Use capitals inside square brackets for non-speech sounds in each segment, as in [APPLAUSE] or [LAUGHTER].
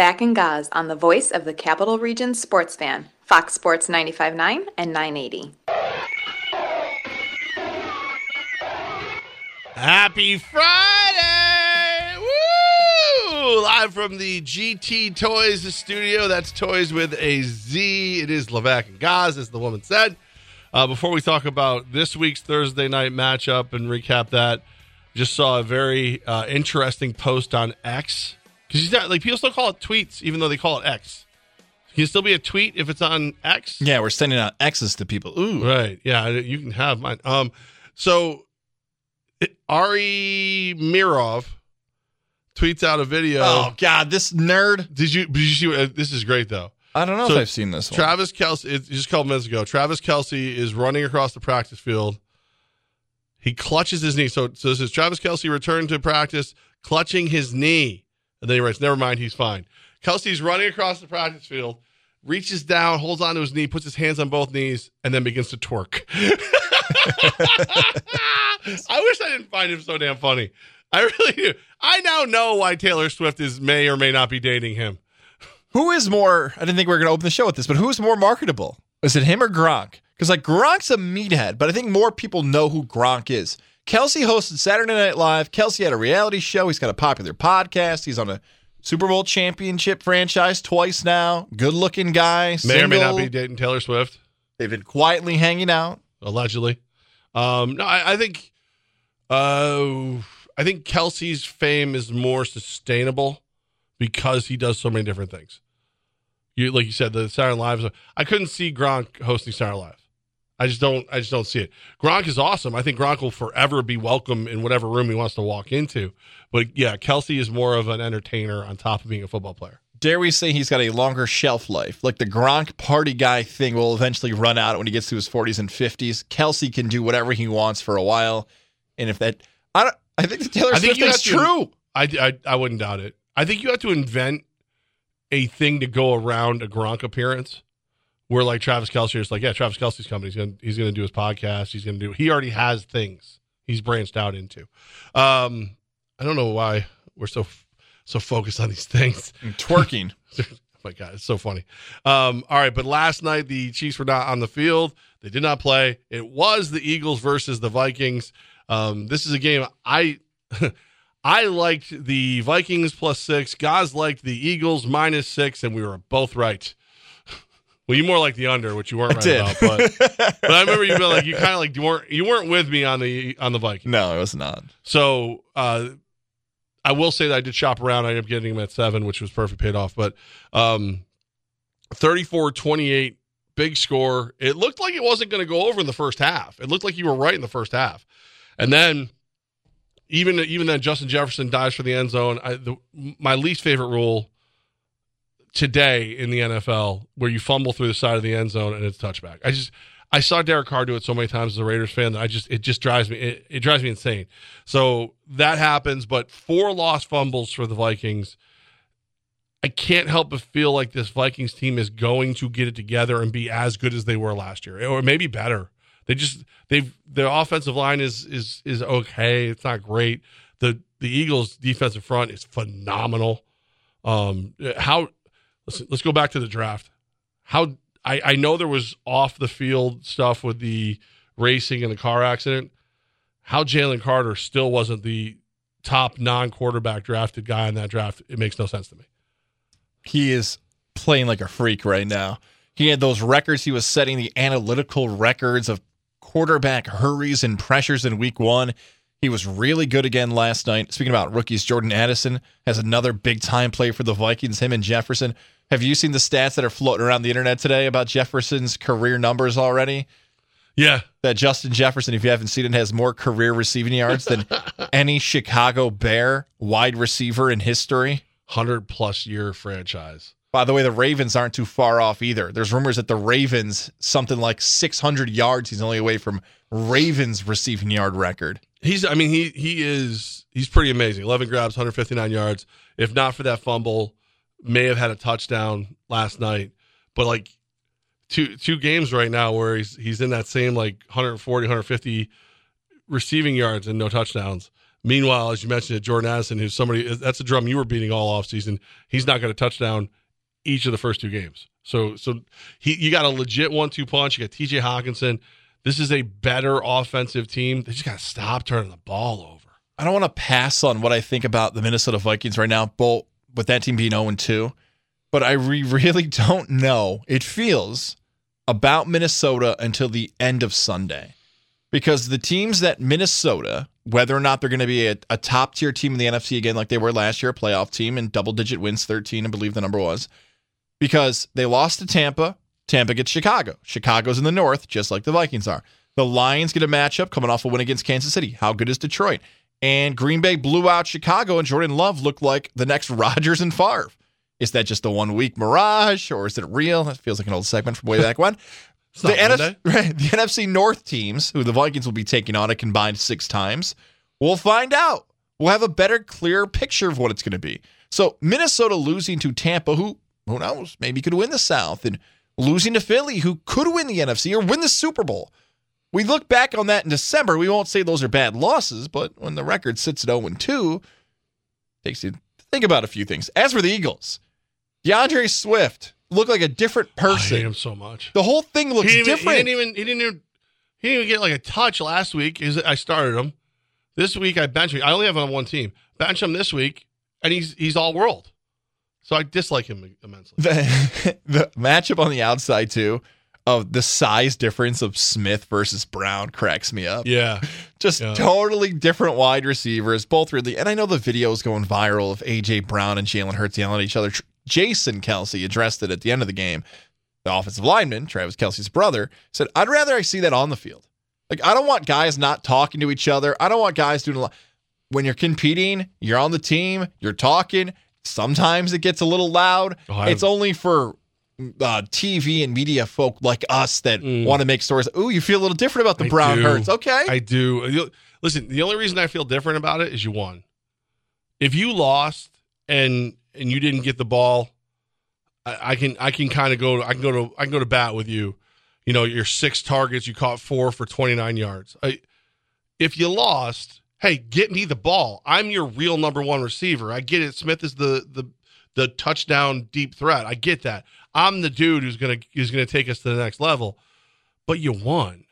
Levac and Gaz on the voice of the Capital Region sports fan, Fox Sports 95.9 and 980. Happy Friday! Woo! Live from the GT Toys studio. That's Toys with a Z. It is Levac and Gaz, as the woman said. Uh, before we talk about this week's Thursday night matchup and recap that, just saw a very uh, interesting post on X because like people still call it tweets, even though they call it X. Can it still be a tweet if it's on X? Yeah, we're sending out X's to people. Ooh, right. Yeah, you can have mine. Um, so Ari Meirov tweets out a video. Oh God, this nerd! Did you? Did you see? What, this is great though. I don't know so if I've seen this. One. Travis Kelce. It just a couple minutes ago. Travis Kelce is running across the practice field. He clutches his knee. So, so this is Travis Kelce returned to practice, clutching his knee, and then he writes, "Never mind, he's fine." Kelce's running across the practice field, reaches down, holds onto his knee, puts his hands on both knees, and then begins to twerk. [LAUGHS] I wish I didn't find him so damn funny. I really do. I now know why Taylor Swift is may or may not be dating him. Who is more? I didn't think we were going to open the show with this, but who is more marketable? Is it him or Gronk? Because like Gronk's a meathead, but I think more people know who Gronk is. Kelce hosted Saturday Night Live. Kelce had a reality show. He's got a popular podcast. He's on a Super Bowl championship franchise twice now. Good looking guy. Single. May or may not be dating Taylor Swift. They've been quietly hanging out. Allegedly. Um, no, I, I think uh, I think Kelce's fame is more sustainable because he does so many different things. You like you said, the Saturday Live. I couldn't see Gronk hosting Saturday Live. I just don't. I just don't see it. Gronk is awesome. I think Gronk will forever be welcome in whatever room he wants to walk into. But yeah, Kelce is more of an entertainer on top of being a football player. Dare we say he's got a longer shelf life? Like the Gronk party guy thing will eventually run out when he gets to his 40s and 50s. Kelce can do whatever he wants for a while, and if that, I don't. I think the Taylor Swift thing's true. I, I I wouldn't doubt it. I think you have to invent a thing to go around a Gronk appearance where like Travis Kelce. is like, yeah, Travis Kelce's coming. He's gonna he's gonna do his podcast. He's gonna do. He already has things he's branched out into. Um, I don't know why we're so so focused on these things. And [LAUGHS] twerking. oh [LAUGHS] my god, it's so funny. Um, all right, but last night the Chiefs were not on the field. They did not play. It was the Eagles versus the Vikings. Um, this is a game I [LAUGHS] I liked the Vikings plus six. Guys liked the Eagles minus six, and we were both right. Well, you more like the under, which you weren't right about, but [LAUGHS] but I remember you being like you kind of like you weren't you weren't with me on the on the Vikings. No, it was not. So uh, I will say that I did shop around. I ended up getting him at seven, which was perfect paid off. But um, 34-28, big score. It looked like it wasn't going to go over in the first half. It looked like you were right in the first half, and then even even then Justin Jefferson dives for the end zone. I, the, my least favorite rule today in the NFL where you fumble through the side of the end zone and it's touchback. I just I saw Derek Carr do it so many times as a Raiders fan that I just it just drives me it, it drives me insane. So that happens, but four lost fumbles for the Vikings. I can't help but feel like this Vikings team is going to get it together and be as good as they were last year, or maybe better. They just they've their offensive line is is is okay. It's not great. The the Eagles defensive front is phenomenal. Um, how let's let's go back to the draft. How I, I know there was off the field stuff with the racing and the car accident. How Jalen Carter still wasn't the top non quarterback drafted guy in that draft, it makes no sense to me. He is playing like a freak right now. He had those records. He was setting the analytical records of quarterback hurries and pressures in week one. He was really good again last night. Speaking about rookies, Jordan Addison has another big time play for the Vikings, him and Jefferson. Have you seen the stats that are floating around the internet today about Jefferson's career numbers already? Yeah. That Justin Jefferson, if you haven't seen it, has more career receiving yards than [LAUGHS] any Chicago Bear wide receiver in history. 100 plus year franchise. By the way, the Ravens aren't too far off either. There's rumors that the Ravens, something like 600 yards, he's only away from Ravens receiving yard record. He's, I mean, he he is he's pretty amazing. 11 grabs, 159 yards. If not for that fumble, may have had a touchdown last night. But like two two games right now where he's he's in that same like 140, 150 receiving yards and no touchdowns. Meanwhile, as you mentioned, Jordan Addison, who's somebody that's a drum you were beating all offseason, he's not got a touchdown each of the first two games. So so he you got a legit one two punch. You got TJ Hockenson. This is a better offensive team. They just got to stop turning the ball over. I don't want to pass on what I think about the Minnesota Vikings right now, both with that team being 0 2, but I re- [LAUGHS] really don't know. It feels about Minnesota until the end of Sunday because the teams that Minnesota, whether or not they're going to be a, a top tier team in the NFC again, like they were last year, a playoff team and double digit wins, 13, I believe the number was, because they lost to Tampa. Tampa gets Chicago. Chicago's in the north, just like the Vikings are. The Lions get a matchup coming off a win against Kansas City. How good is Detroit? And Green Bay blew out Chicago, and Jordan Love looked like the next [LAUGHS] Rodgers and Favre. Is that just a one week mirage, or is it real? That feels like an old segment from way back when. [LAUGHS] The, not NFC, [LAUGHS] the NFC North teams, who the Vikings will be taking on a combined six times, we'll find out. We'll have a better, clearer picture of what it's going to be. So Minnesota losing to Tampa, who who knows, maybe could win the South, and losing to Philly, who could win the NFC or win the Super Bowl. We look back on that in December. We won't say those are bad losses, but when the record sits at 0 2, takes you to think about a few things. As for the Eagles, DeAndre Swift looked like a different person. I hate him so much. The whole thing looks he different. Even, he didn't even he didn't even he didn't even get like a touch last week. Is I started him this week. I bench him. I only have him on one team. Bench him this week, and he's he's all world. So I dislike him immensely. [LAUGHS] the, the matchup on the outside too of the size difference of Smith versus Brown cracks me up. Yeah, Just Yeah. totally different wide receivers, both really. And I know the video is going viral of AJ Brown and Jalen Hurts yelling at each other. Jason Kelce addressed it at the end of the game. The offensive lineman, Travis Kelce's brother, said, "I'd rather I see that on the field. Like I don't want guys not talking to each other. I don't want guys doing a lot. When you're competing, you're on the team, you're talking. Sometimes it gets a little loud. Oh, it's only for." Uh, TV and media folk like us that Mm. want to make stories. Ooh, you feel a little different about the I Brown do. Hurts. Okay. I do. Listen, the only reason I feel different about it is you won. If you lost and and you didn't get the ball, I, I can I can kind of go. I can go to I can go to bat with you. You know, your six targets, you caught four for twenty nine yards. I, if you lost, hey, get me the ball. I'm your real number one receiver. I get it. Smith is the the the touchdown deep threat. I get that. I'm the dude who's gonna who's gonna take us to the next level. But you won.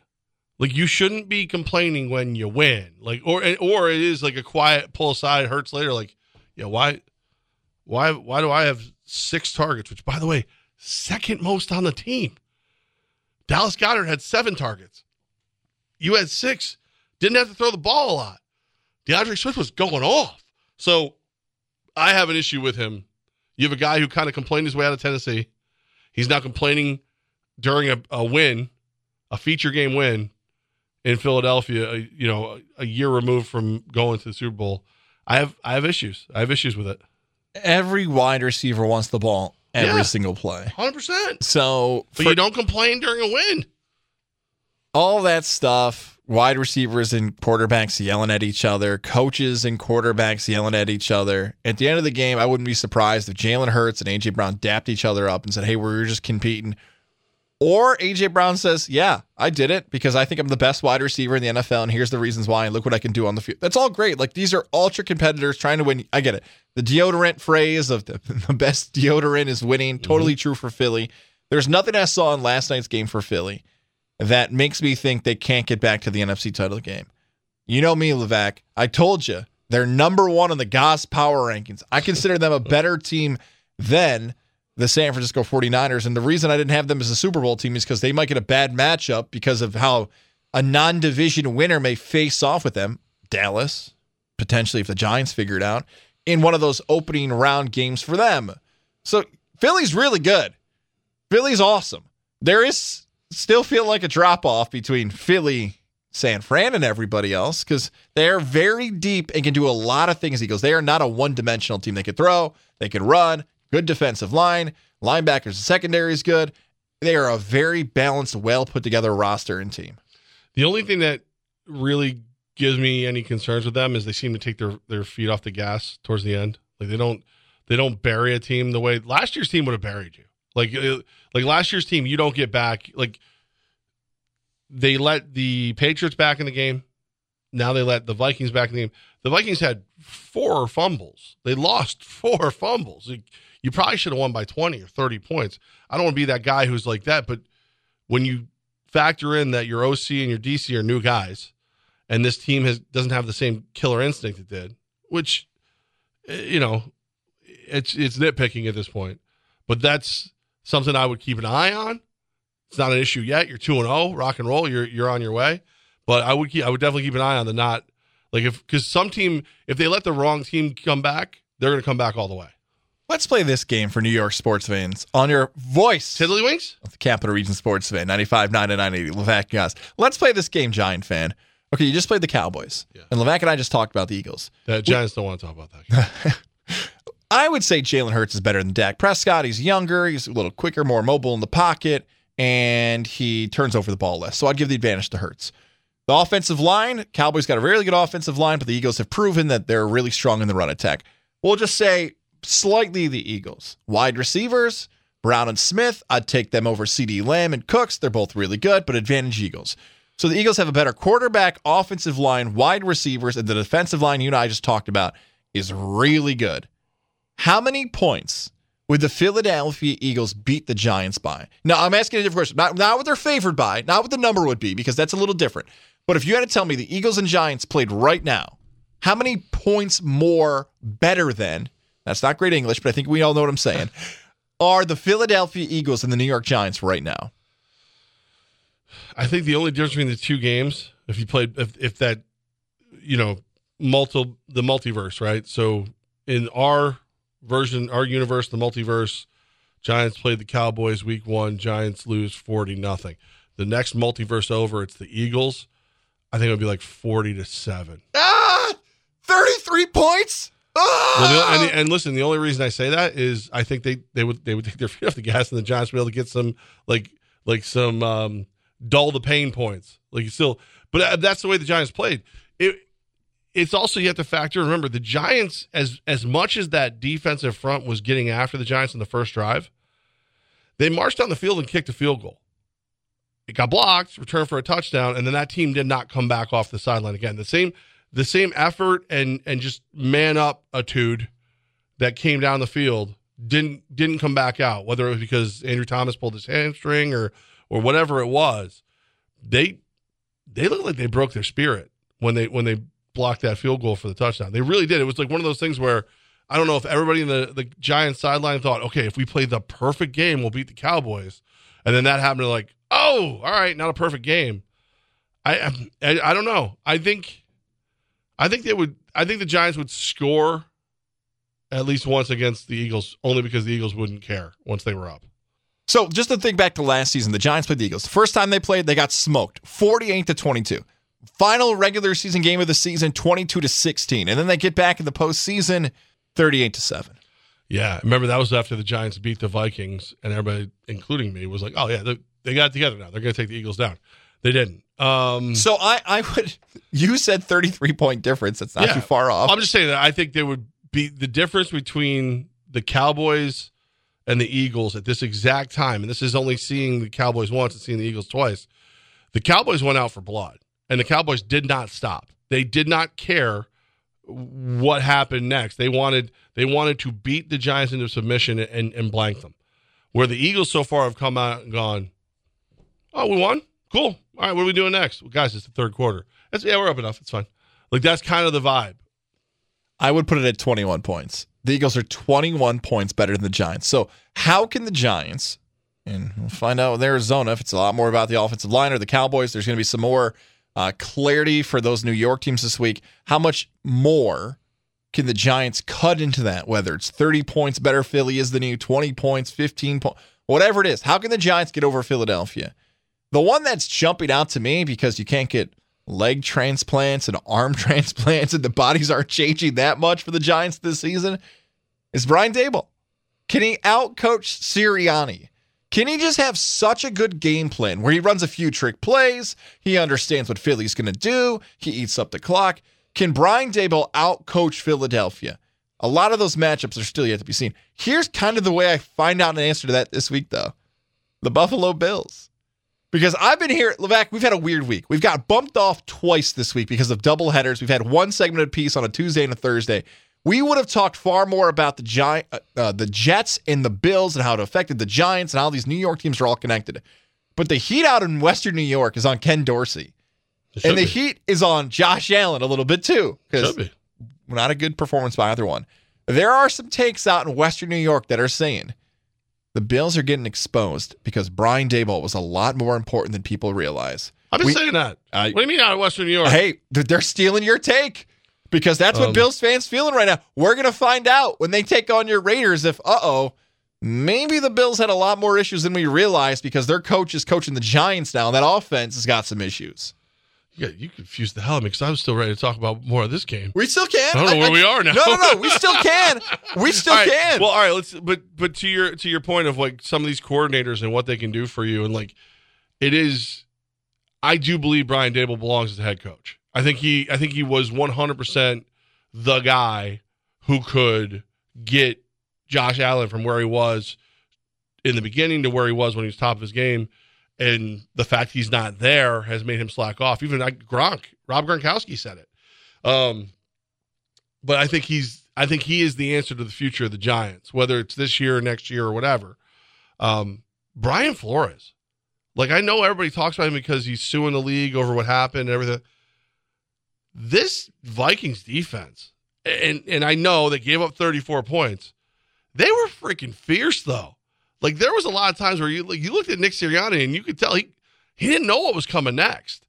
Like you shouldn't be complaining when you win. Like or or it is like a quiet pull aside hurts later. Like yeah, why why why do I have six targets? Which by the way, second most on the team. Dallas Goedert had seven targets. You had six. Didn't have to throw the ball a lot. DeAndre Swift was going off. So I have an issue with him. You have a guy who kind of complained his way out of Tennessee. He's now complaining during a, a win, a feature game win in Philadelphia, uh, you know, a, a year removed from going to the Super Bowl. I have I have issues. I have issues with it. every wide receiver wants the ball every Yeah. single play. 100%. So But for you don't complain during a win. all that stuff, wide receivers and quarterbacks yelling at each other, coaches and quarterbacks yelling at each other. At the end of the game, I wouldn't be surprised if Jalen Hurts and AJ Brown dapped each other up and said, "Hey, we're just competing." Or AJ Brown says, "Yeah, I did it because I think I'm the best wide receiver in the NFL, and here's the reasons why. And look what I can do on the field." That's all great. Like these are ultra competitors trying to win. I get it. The deodorant phrase of the, [LAUGHS] the best deodorant is winning. Totally mm-hmm. true for Philly. There's nothing I saw in last night's game for Philly that makes me think they can't get back to the NFC title game. You know me, Levac. I told you they're number one in the Goss power rankings. I consider them a better team than the San Francisco 49ers. And the reason I didn't have them as a Super Bowl team is because they might get a bad matchup because of how a non division winner may face off with them. Dallas, potentially if the Giants figure it out, in one of those opening round games for them. So Philly's really good. Philly's awesome. There is still feel like a drop off between Philly, San Fran, and everybody else because they're very deep and can do a lot of things. Eagles. They are not a one dimensional team. They could throw, they could run, good defensive line, linebackers, and secondary is good. They are a very balanced, well put together roster and team. The only thing that really gives me any concerns with them is they seem to take their, their feet off the gas towards the end. Like they don't they don't bury a team the way last year's team would have buried you. Like uh, like last year's team, you don't get back. Like they let the Patriots back in the game. Now they let the Vikings back in the game. The Vikings had four fumbles. They lost [LAUGHS] four fumbles. You probably should have won by 20 or 30 points. I don't want to be that guy who's like that, but when you factor in that your OC and your DC are new guys, and this team has doesn't have the same killer instinct it did, which eh, you know, it's it's nitpicking at this point, but that's something I would keep an eye on. It's not an issue yet. You're two and zero, oh, rock and roll. You're you're on your way, but I would keep I would definitely keep an eye on the not like if because some team if they let the wrong team come back, they're going to come back all the way. Let's play this game for New York sports fans on your voice. Tiddlywinks? Of the Capital Region Sports Fan, 95, 9 and 980, Levack Goss. Let's play this game, Giant fan. Okay, you just played the Cowboys. Yeah. And Levack and I just talked about the Eagles. The Giants we, don't want to talk about that. [LAUGHS] I would say Jalen Hurts is better than Dak Prescott. He's younger, he's a little quicker, more mobile in the pocket, and he turns over the ball less. So I'd give the advantage to Hurts. The offensive line, Cowboys got a really good offensive line, but the Eagles have proven that they're really strong in the run attack. We'll just say slightly the Eagles. Wide receivers, Brown and Smith, I'd take them over CeeDee Lamb and Cooks. They're both really good, but advantage Eagles. So the Eagles have a better quarterback, offensive line, wide receivers, and the defensive line you and I just talked about is really good. How many points would the Philadelphia Eagles beat the Giants by? Now, I'm asking a different question. Not, not what they're favored by, not what the number would be, because that's a little different. But if you had to tell me the Eagles and Giants played right now, how many points more better than that's not great English, but I think we all know what I'm saying. [LAUGHS] Are the Philadelphia Eagles and the New York Giants right now? I think the only difference between the two games, if you played, if, if that, you know, multi the multiverse, right? So in our version, our universe, the multiverse, Giants played the Cowboys week one. Giants lose forty nothing. The next multiverse over, it's the Eagles. I think it would be like forty to seven. Ah, thirty three points. Well, and, and, listen, the only reason I say that is I think they, they would they would [LAUGHS] take their feet off the gas and the Giants would be able to get some like like some um, dull the pain points. Like you still, but uh, that's the way the Giants played. It it's also you have to factor. Remember the Giants as as much as that defensive front was getting after the Giants in the first drive, they marched down the field and kicked a field goal. It got blocked, returned for a touchdown, and then that team did not come back off the sideline again. The same the same effort and and just man up attitude that came down the field didn't didn't come back out. Whether it was because Andrew Thomas pulled his hamstring or or whatever it was, they they looked like they broke their spirit when they when they blocked that field goal for the touchdown. They really did. It was like one of those things where I don't know if everybody in the the Giants sideline thought, okay, if we play the perfect game, we'll beat the Cowboys, and then that happened. Like, oh, all right, not a perfect game. I I, I don't know. I think I think they would. I think the Giants would score at least once against the Eagles, only because the Eagles wouldn't care once they were up. So just to think back to last season, the Giants played the Eagles. The first time they played, they got smoked, forty-eight to twenty-two. Final regular season game of the season, twenty-two to sixteen, and then they get back in the postseason, thirty-eight to seven. Yeah, remember that was after the Giants beat the Vikings, and everybody, including me, was like, "Oh yeah, they, they got together now. They're going to take the Eagles down." They didn't. Um, so I, I would. You said thirty-three point difference. That's not yeah, too far off. I'm just saying that I think there would be the difference between the Cowboys and the Eagles at this exact time, and this is only seeing the Cowboys once and seeing the Eagles twice. The Cowboys went out for blood, and the Cowboys did not stop. They did not care what happened next. They wanted they wanted to beat the Giants into submission and, and blank them. Where the Eagles so far have come out and gone, oh, we won, cool. All right, what are we doing next? Well, guys, it's the third quarter. That's, yeah, we're up enough. It's fine. Like that's kind of the vibe. I would put it at 21 points. The Eagles are 21 points better than the Giants. So how can the Giants, and we'll find out with Arizona if it's a lot more about the offensive line or the Cowboys. There's going to be some more uh, clarity for those New York teams this week. How much more can the Giants cut into that? Whether it's 30 points better Philly is than you, 20 points, 15 points, whatever it is. How can the Giants get over Philadelphia? The one that's jumping out to me because you can't get leg transplants and arm [LAUGHS] transplants and the bodies aren't changing that much for the Giants this season is Brian Daboll. Can he outcoach Sirianni? Can he just have such a good game plan where he runs a few trick plays? He understands what Philly's going to do. He eats up the clock. Can Brian Daboll outcoach Philadelphia? A lot of those matchups are still yet to be seen. Here's kind of the way I find out an answer to that this week, though the Buffalo Bills. Because I've been here, Levac, we've had a weird week. We've got bumped off twice this week because of double headers. We've had one segmented piece on a Tuesday and a Thursday. We would have talked far more about the Gi- uh, uh, the Jets and the Bills and how it affected the Giants and how these New York teams are all connected. But the heat out in Western New York is on Ken Dorsey. And the be. heat is on Josh Allen a little bit too. Because should be. not a good performance by either one. There are some takes out in Western New York that are saying the Bills are getting exposed because Brian Daboll was a lot more important than people realize. I've been We- saying that. I- what do you mean out of Western New York? Hey, they're stealing your take because that's what Um, Bills fans feeling right now. We're gonna find out when they take on your Raiders if uh oh. Maybe the Bills had a lot more issues than we realized because their coach is coaching the Giants now, and that offense has got some issues. Yeah, you confused the hell out of me because I was still ready to talk about more of this game. We still can. I don't know where we are now. No, no, no. We still can. [LAUGHS] We still right, can. Well, all right, let's but but to your to your point of like some of these coordinators and what they can do for you and like it is I do believe Brian Daboll belongs as a head coach. I think he I think he was 100% the guy who could get Josh Allen from where he was in the beginning to where he was when he was top of his game and the fact he's not there has made him slack off. Even like Gronk, Rob Gronkowski said it. Um but I think he's I think he is the answer to the future of the Giants, whether it's this year or next year or whatever. Um, Brian Flores, like I know everybody talks about him because he's suing the league over what happened and everything. This Vikings defense, and and I know they gave up 34 points. They were freaking fierce though. Like there was a lot of times where you like, you looked at Nick Sirianni and you could tell he he didn't know what was coming next.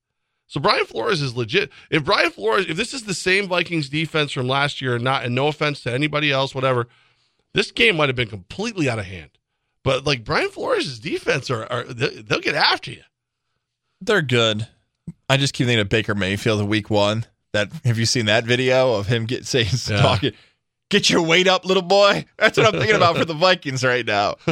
So Brian Flores is legit. If Brian Flores, if this is the same Vikings defense from last year, and not and no offense to anybody else, whatever, this game might have been completely out of hand. But like Brian Flores' defense are, are they- they'll get after you. They're good. I just keep thinking of Baker Mayfield in week one. That have you seen that video of him get saying Yeah. talking? Get your weight up, little boy. That's what I'm thinking about for the Vikings right now. [LAUGHS]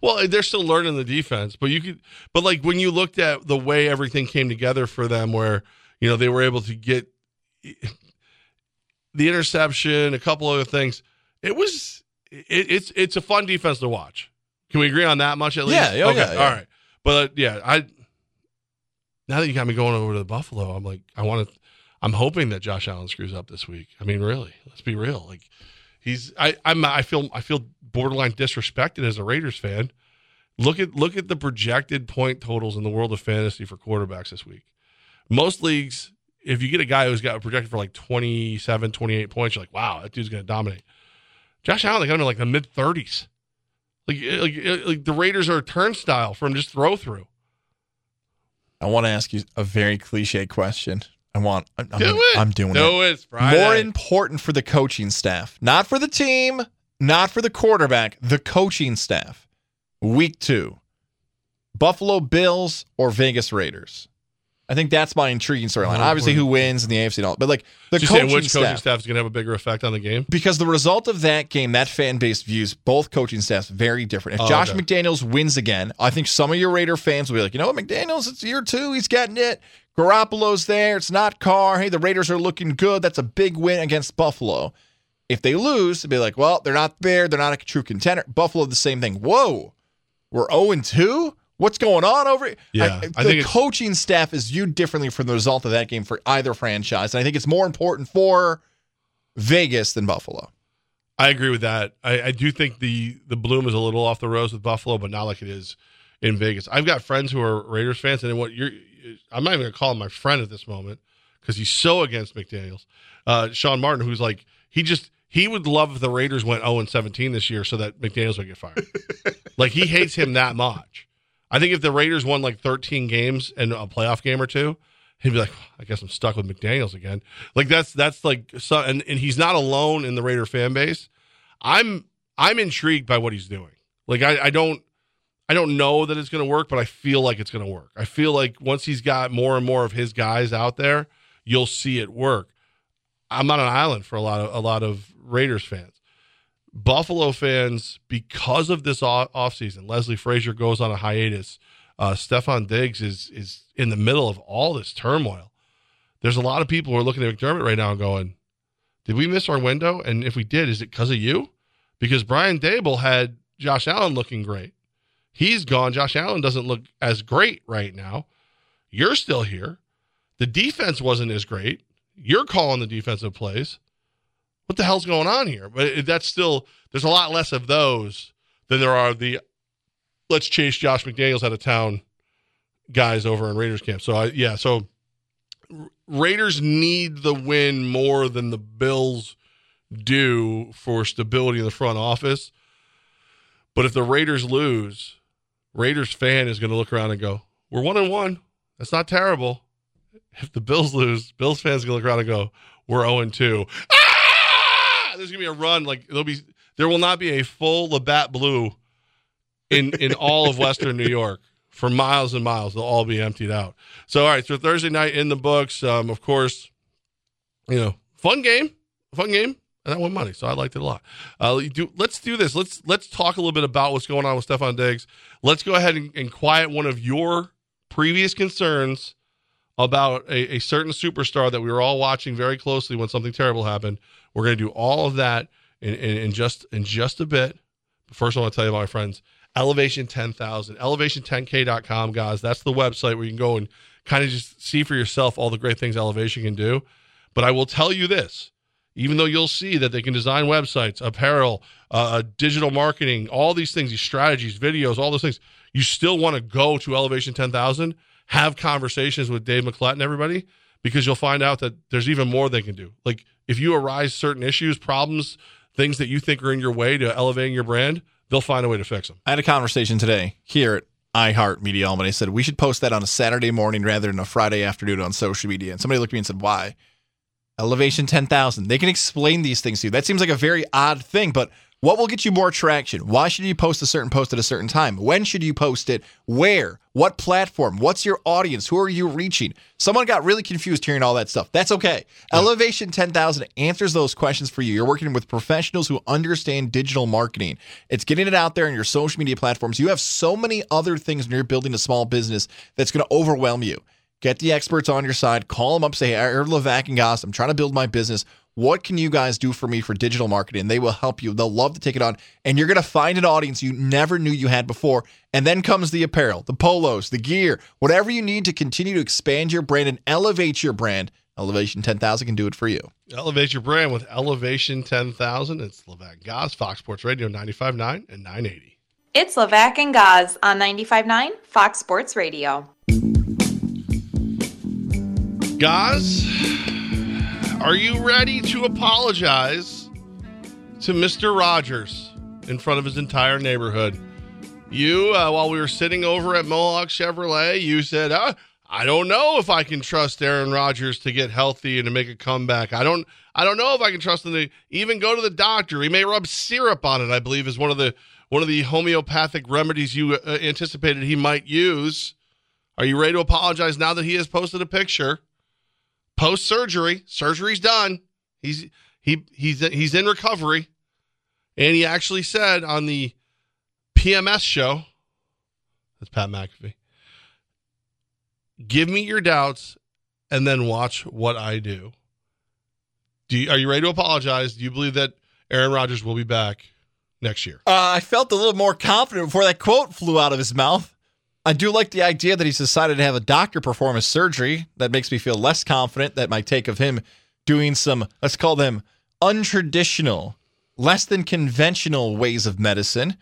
Well, they're still learning the defense, but you could, but like when you looked at the way everything came together for them, where you know they were able to get the interception, a couple other things, it was it, it's it's a fun defense to watch. Can we agree on that much at least? Yeah, oh, okay, yeah, yeah. all right. But uh, yeah, I now that you got me going over to the Buffalo, I'm like, I want to. I'm hoping that Josh Allen screws up this week. I mean, really, let's be real. Like he's I I'm I feel I feel borderline disrespected as a Raiders fan. Look at look at the projected point totals in the world of fantasy for quarterbacks this week. Most leagues, if you get a guy who's got projected for like 27, 28 points, you're like, wow, that dude's going to dominate. Josh Allen, they got him in like the mid 30s. Like, like, like the Raiders are a turnstile from just throw through. I want to ask you a very cliche question. I want. I'm, I'm, Do it. I'm doing Do it. it. More important for the coaching staff, not for the team, not for the quarterback, the coaching staff. Week two, Buffalo Bills or Vegas Raiders. I think that's my intriguing storyline. Obviously, who wins in the AFC and all, but like the So coaching which coaching staff. staff is going to have a bigger effect on the game? Because the result of that game, that fan base views both coaching staffs very different. If Oh, Josh okay. McDaniels wins again, I think some of your Raider fans will be like, you know what, McDaniels, it's year two, he's getting it. Garoppolo's there, it's not Carr. Hey, the Raiders are looking good. That's a big win against Buffalo. If they lose, they'll be like, well, they're not there. They're not a true contender. Buffalo, the same thing. Whoa, we're 0 and 2? What's going on over here? Yeah, I, I the coaching staff is viewed differently from the result of that game for either franchise. And I think it's more important for Vegas than Buffalo. I agree with that. I, I do think the the bloom is a little off the rose with Buffalo, but not like it is in Vegas. I've got friends who are Raiders fans, and what you're, I'm not even gonna call him my friend at this moment because he's so against McDaniel's. Uh, Sean Martin, who's like he just he would love if the Raiders went 0 and 17 this year so that McDaniel's would get fired. [LAUGHS] like he hates him that much. I think if the Raiders won like 13 games and a playoff game or two, he'd be like, I guess I'm stuck with McDaniel's again. Like that's that's like so, and, and he's not alone in the Raider fan base. I'm I'm intrigued by what he's doing. Like I, I don't I don't know that it's going to work, but I feel like it's going to work. I feel like once he's got more and more of his guys out there, you'll see it work. I'm on an island for a lot of a lot of Raiders fans. Buffalo fans, because of this off offseason, Leslie Frazier goes on a hiatus. Uh, Stefon Diggs is is in the middle of all this turmoil. There's a lot of people who are looking at McDermott right now going, "Did we miss our window? And if we did, is it because of you?" Because Brian Daboll had Josh Allen looking great. He's gone. Josh Allen doesn't look as great right now. You're still here. The defense wasn't as great. You're calling the defensive plays. What the hell's going on here? But that's still there's a lot less of those than there are the let's chase Josh McDaniels out of town guys over in Raiders camp. So I, yeah, so Raiders need the win more than the Bills do for stability in the front office. But if the Raiders lose, Raiders fan is going to look around and go, "We're one and one. That's not terrible." If the Bills lose, Bills fans going to look around and go, "We're zero and two. There's to be a run like there'll be there will not be a full Labatt Blue in in all of Western New York for miles and miles. They'll all be emptied out. So all right, so Thursday night in the books. Um, of course, you know, fun game, fun game and I won money, so I liked it a lot. Uh, do, let's do this. Let's let's talk a little bit about what's going on with Stefon Diggs. Let's go ahead and, and quiet one of your previous concerns about a, a, certain superstar that we were all watching very closely when something terrible happened. We're going to do all of that in, in, in just in just a bit. But first, I want to tell you about my friends, Elevation 10,000, elevation10k.com, guys. That's the website where you can go and kind of just see for yourself all the great things Elevation can do. But I will tell you this even though you'll see that they can design websites, apparel, uh, uh digital marketing, all these things, these strategies, videos, all those things, you still want to go to Elevation 10,000, have conversations with Dave McClett and everybody, because you'll find out that there's even more they can do. Like if you arise certain issues, problems, things that you think are in your way to elevating your brand, they'll find a way to fix them. I had a conversation today here at iHeart Media Element. I said we should post that on a Saturday morning rather than a Friday afternoon on social media. And somebody looked at me and said, "Why?" Elevation 10,000. They can explain these things to you. That seems like a very odd thing, but what will get you more traction? Why should you post a certain post at a certain time? When should you post it? Where? What platform? What's your audience? Who are you reaching? Someone got really confused hearing all that stuff. That's okay. Yeah. Elevation 10,000 answers those questions for you. You're working with professionals who understand digital marketing. It's getting it out there in your social media platforms. You have so many other things when you're building a small business that's going to overwhelm you. Get the experts on your side. Call them up. Say, hey, I heard Levack and Goss. I'm trying to build my business. What can you guys do for me for digital marketing? They will help you. They'll love to take it on. And you're going to find an audience you never knew you had before. And then comes the apparel, the polos, the gear, whatever you need to continue to expand your brand and elevate your brand. Elevation 10,000 can do it for you. Elevate your brand with Elevation 10,000. It's Levack Goss, Fox Sports Radio 95.9 and 980. It's Levack and Goss on 95.9 Fox Sports Radio. Guys, are you ready to apologize to Mr. Rogers in front of his entire neighborhood? You, uh, while we were sitting over at Mohawk Chevrolet, you said, uh, I don't know if I can trust Aaron Rodgers to get healthy and to make a comeback. I don't I don't know if I can trust him to even go to the doctor. He may rub syrup on it, I believe is one of the one of the homeopathic remedies you uh, anticipated he might use. Are you ready to apologize now that he has posted a picture? Post surgery. Surgery's done. He's he he's he's in recovery, and he actually said on the PMS show. That's Pat McAfee. Give me your doubts, and then watch what I do. Do you, are you ready to apologize? Do you believe that Aaron Rodgers will be back next year? Uh, I felt a little more confident before that quote flew out of his mouth. I do like the idea that he's decided to have a doctor perform a surgery. That makes me feel less confident that my take of him doing some, let's call them untraditional, less than conventional ways of medicine.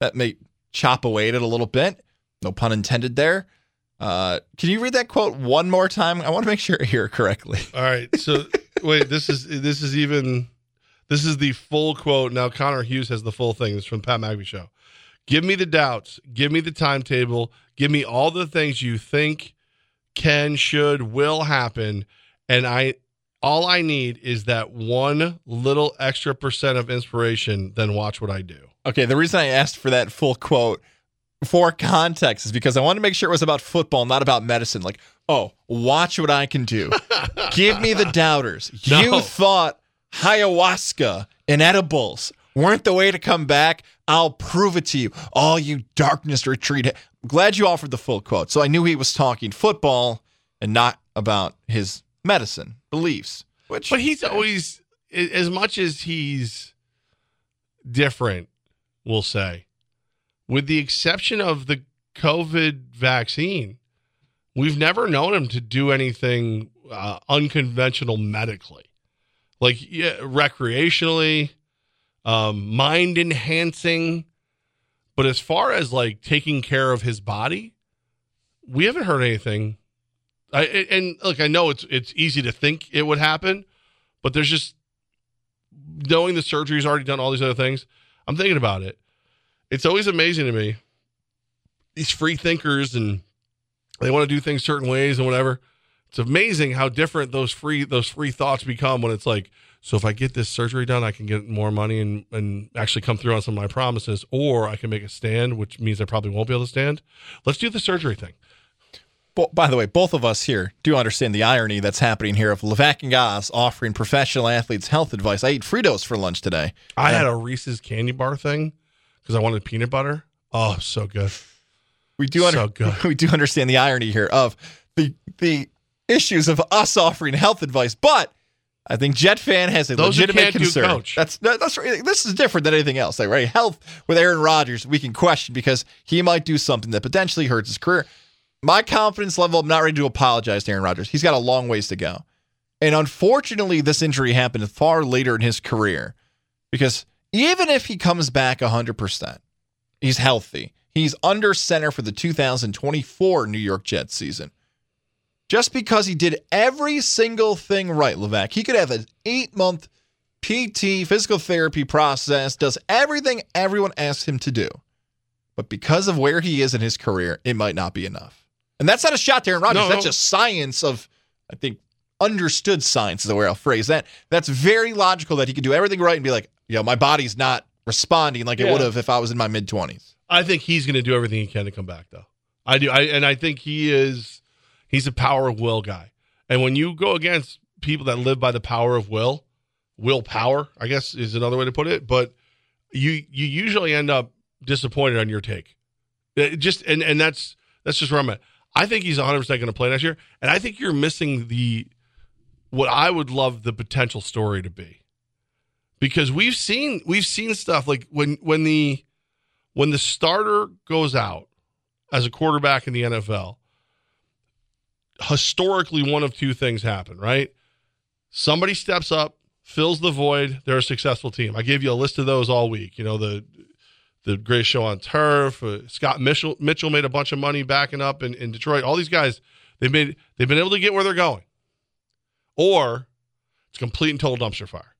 That may chop away at it a little bit. No pun intended there. Uh, can you read that quote one more time? I want to make sure I hear it correctly. All right. So [LAUGHS] wait, this is this is even this is the full quote. Now Connor Hughes has the full thing. It's from Pat McAfee show. Give me the doubts. Give me the timetable. Give me all the things you think can, should, will happen. And I all I need is that one little extra percent of inspiration, then watch what I do. Okay, the reason I asked for that full quote for context is because I wanted to make sure it was about football, not about medicine. Like, oh, watch what I can do. [LAUGHS] Give me the doubters. No. You thought ayahuasca and edibles weren't the way to come back. I'll prove it to you. All you darkness retreat. Glad you offered the full quote. So I knew he was talking football and not about his medicine beliefs. Which, but he's always, as much as he's different, we'll say, with the exception of the COVID vaccine, we've never known him to do anything uh, unconventional medically, like yeah, recreationally, um, mind enhancing. But as far as like taking care of his body, we haven't heard anything. I, and look, I know it's it's easy to think it would happen, but there's just knowing the surgery's already done all these other things. I'm thinking about it. It's always amazing to me these free thinkers and they want to do things certain ways and whatever. It's amazing how different those free those free thoughts become when it's like, so if I get this surgery done, I can get more money and and actually come through on some of my promises, or I can make a stand, which means I probably won't be able to stand. Let's do the surgery thing. Bo- by the way, both of us here do understand the irony that's happening here of Levac and Goss offering professional athletes health advice. I ate Fritos for lunch today. I had a Reese's candy bar thing because I wanted peanut butter. Oh, so good. We do under- So good. [LAUGHS] we do understand the irony here of the the issues of us offering health advice, but I think Jet fan has a Those legitimate can't do concern. coach. That's that's right. This is different than anything else. Like right, health with Aaron Rodgers, we can question because he might do something that potentially hurts his career. My confidence level, I'm not ready to apologize to Aaron Rodgers. He's got a long ways to go, and unfortunately, this injury happened far later in his career because even if he comes back 100 percent, he's healthy. He's under center for the 2024 New York Jets season. Just because he did every single thing right, Levac, he could have an eight month PT physical therapy process, does everything everyone asks him to do. But because of where he is in his career, it might not be enough. And that's not a shot to Aaron Rodgers. No, that's no. just science of, I think, understood science is the way I'll phrase that. That's very logical that he could do everything right and be like, you know, my body's not responding like it would have if I was in my mid 20s. I think he's going to do everything he can to come back, though. I do, I, and I think he is. He's a power of will guy, and when you go against people that live by the power of will, willpower, I guess is another way to put it. But you you usually end up disappointed on your take. It just and and that's that's just where I'm at. I think he's 100 percent going to play next year, and I think you're missing the what I would love the potential story to be, because we've seen we've seen stuff like when when the when the starter goes out as a quarterback in the NFL, historically one of two things happen, right? Somebody steps up, fills the void, they're a successful team. I gave you a list of those all week. You know, the the great show on turf, uh, Scott Mitchell Mitchell made a bunch of money backing up in, in Detroit. All these guys, they've made they've been able to get where they're going. Or it's complete and total dumpster fire.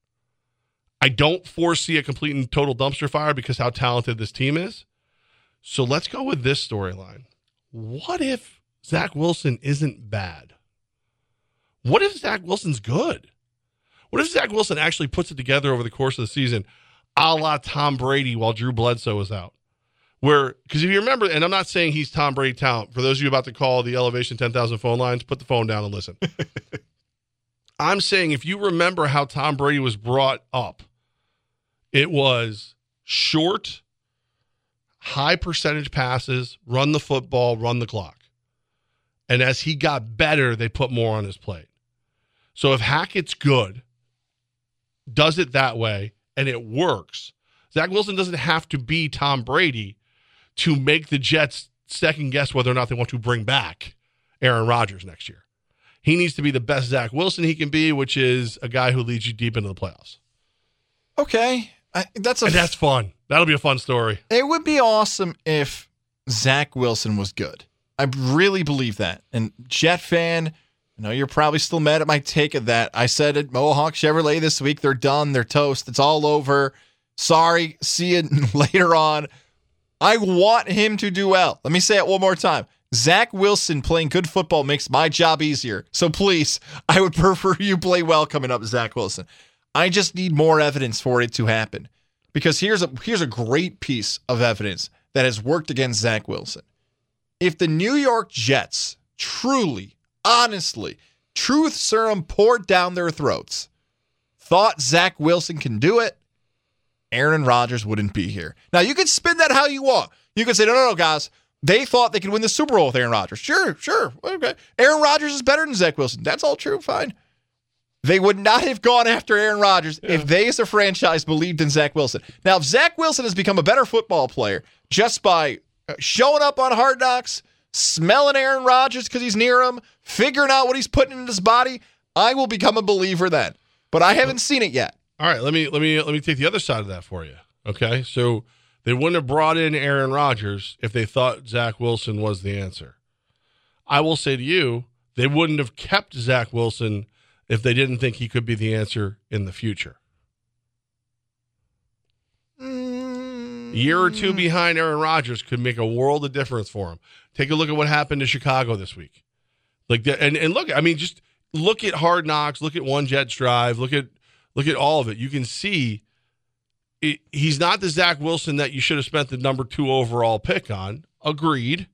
I don't foresee a complete and total dumpster fire because how talented this team is. So let's go with this storyline. What if Zach Wilson isn't bad? What if Zach Wilson's good? What if Zach Wilson actually puts it together over the course of the season, a la Tom Brady while Drew Bledsoe was out? Where, because if you remember, and I'm not saying he's Tom Brady talent, for those of you about to call the Elevation 10,000 phone lines, put the phone down and listen. [LAUGHS] I'm saying if you remember how Tom Brady was brought up, it was short, high percentage passes, run the football, run the clock. And as he got better, they put more on his plate. So if Hackett's good, does it that way, and it works, Zach Wilson doesn't have to be Tom Brady to make the Jets second guess whether or not they want to bring back Aaron Rodgers next year. He needs to be the best Zach Wilson he can be, which is a guy who leads you deep into the playoffs. Okay. I, that's a And that's fun. That'll be a fun story. It would be awesome if Zach Wilson was good. I really believe that. And Jet fan, I know you're probably still mad at my take of that. I said at Mohawk Chevrolet this week, they're done, they're toast, it's all over. Sorry, see you [LAUGHS] later on. I want him to do well. Let me say it one more time. Zach Wilson playing good football makes my job easier. So please, [LAUGHS] I would prefer you play well coming up, Zach Wilson. I just need more evidence for it to happen. Because here's a here's a great piece of evidence that has worked against Zach Wilson. If the New York Jets truly, honestly, truth serum poured down their throats, thought Zach Wilson can do it, Aaron Rodgers wouldn't be here. Now you can spin that how you want. You can say, no, no, no, guys. They thought they could win the Super Bowl with Aaron Rodgers. Sure, sure. Okay. Aaron Rodgers is better than Zach Wilson. That's all true. Fine. They would not have gone after Aaron Rodgers if they, as a franchise, believed in Zach Wilson. Now, if Zach Wilson has become a better football player just by Uh, showing up on Hard Knocks, smelling Aaron Rodgers because he's near him, figuring out what he's putting in his body, I will become a believer then. But I haven't seen it yet. All right, let me let me let me take the other side of that for you. Okay, so they wouldn't have brought in Aaron Rodgers if they thought Zach Wilson was the answer. I will say to you, they wouldn't have kept Zach Wilson if they didn't think he could be the answer in the future. Year or two mm. behind Aaron Rodgers could make a world of difference for him. Take a look at what happened to Chicago this week. Like the, and and look, I mean, just look at Hard Knocks, look at One Jets Drive, look at look at all of it. You can see it, he's not the Zach Wilson that you should have spent the number two overall pick on. Agreed,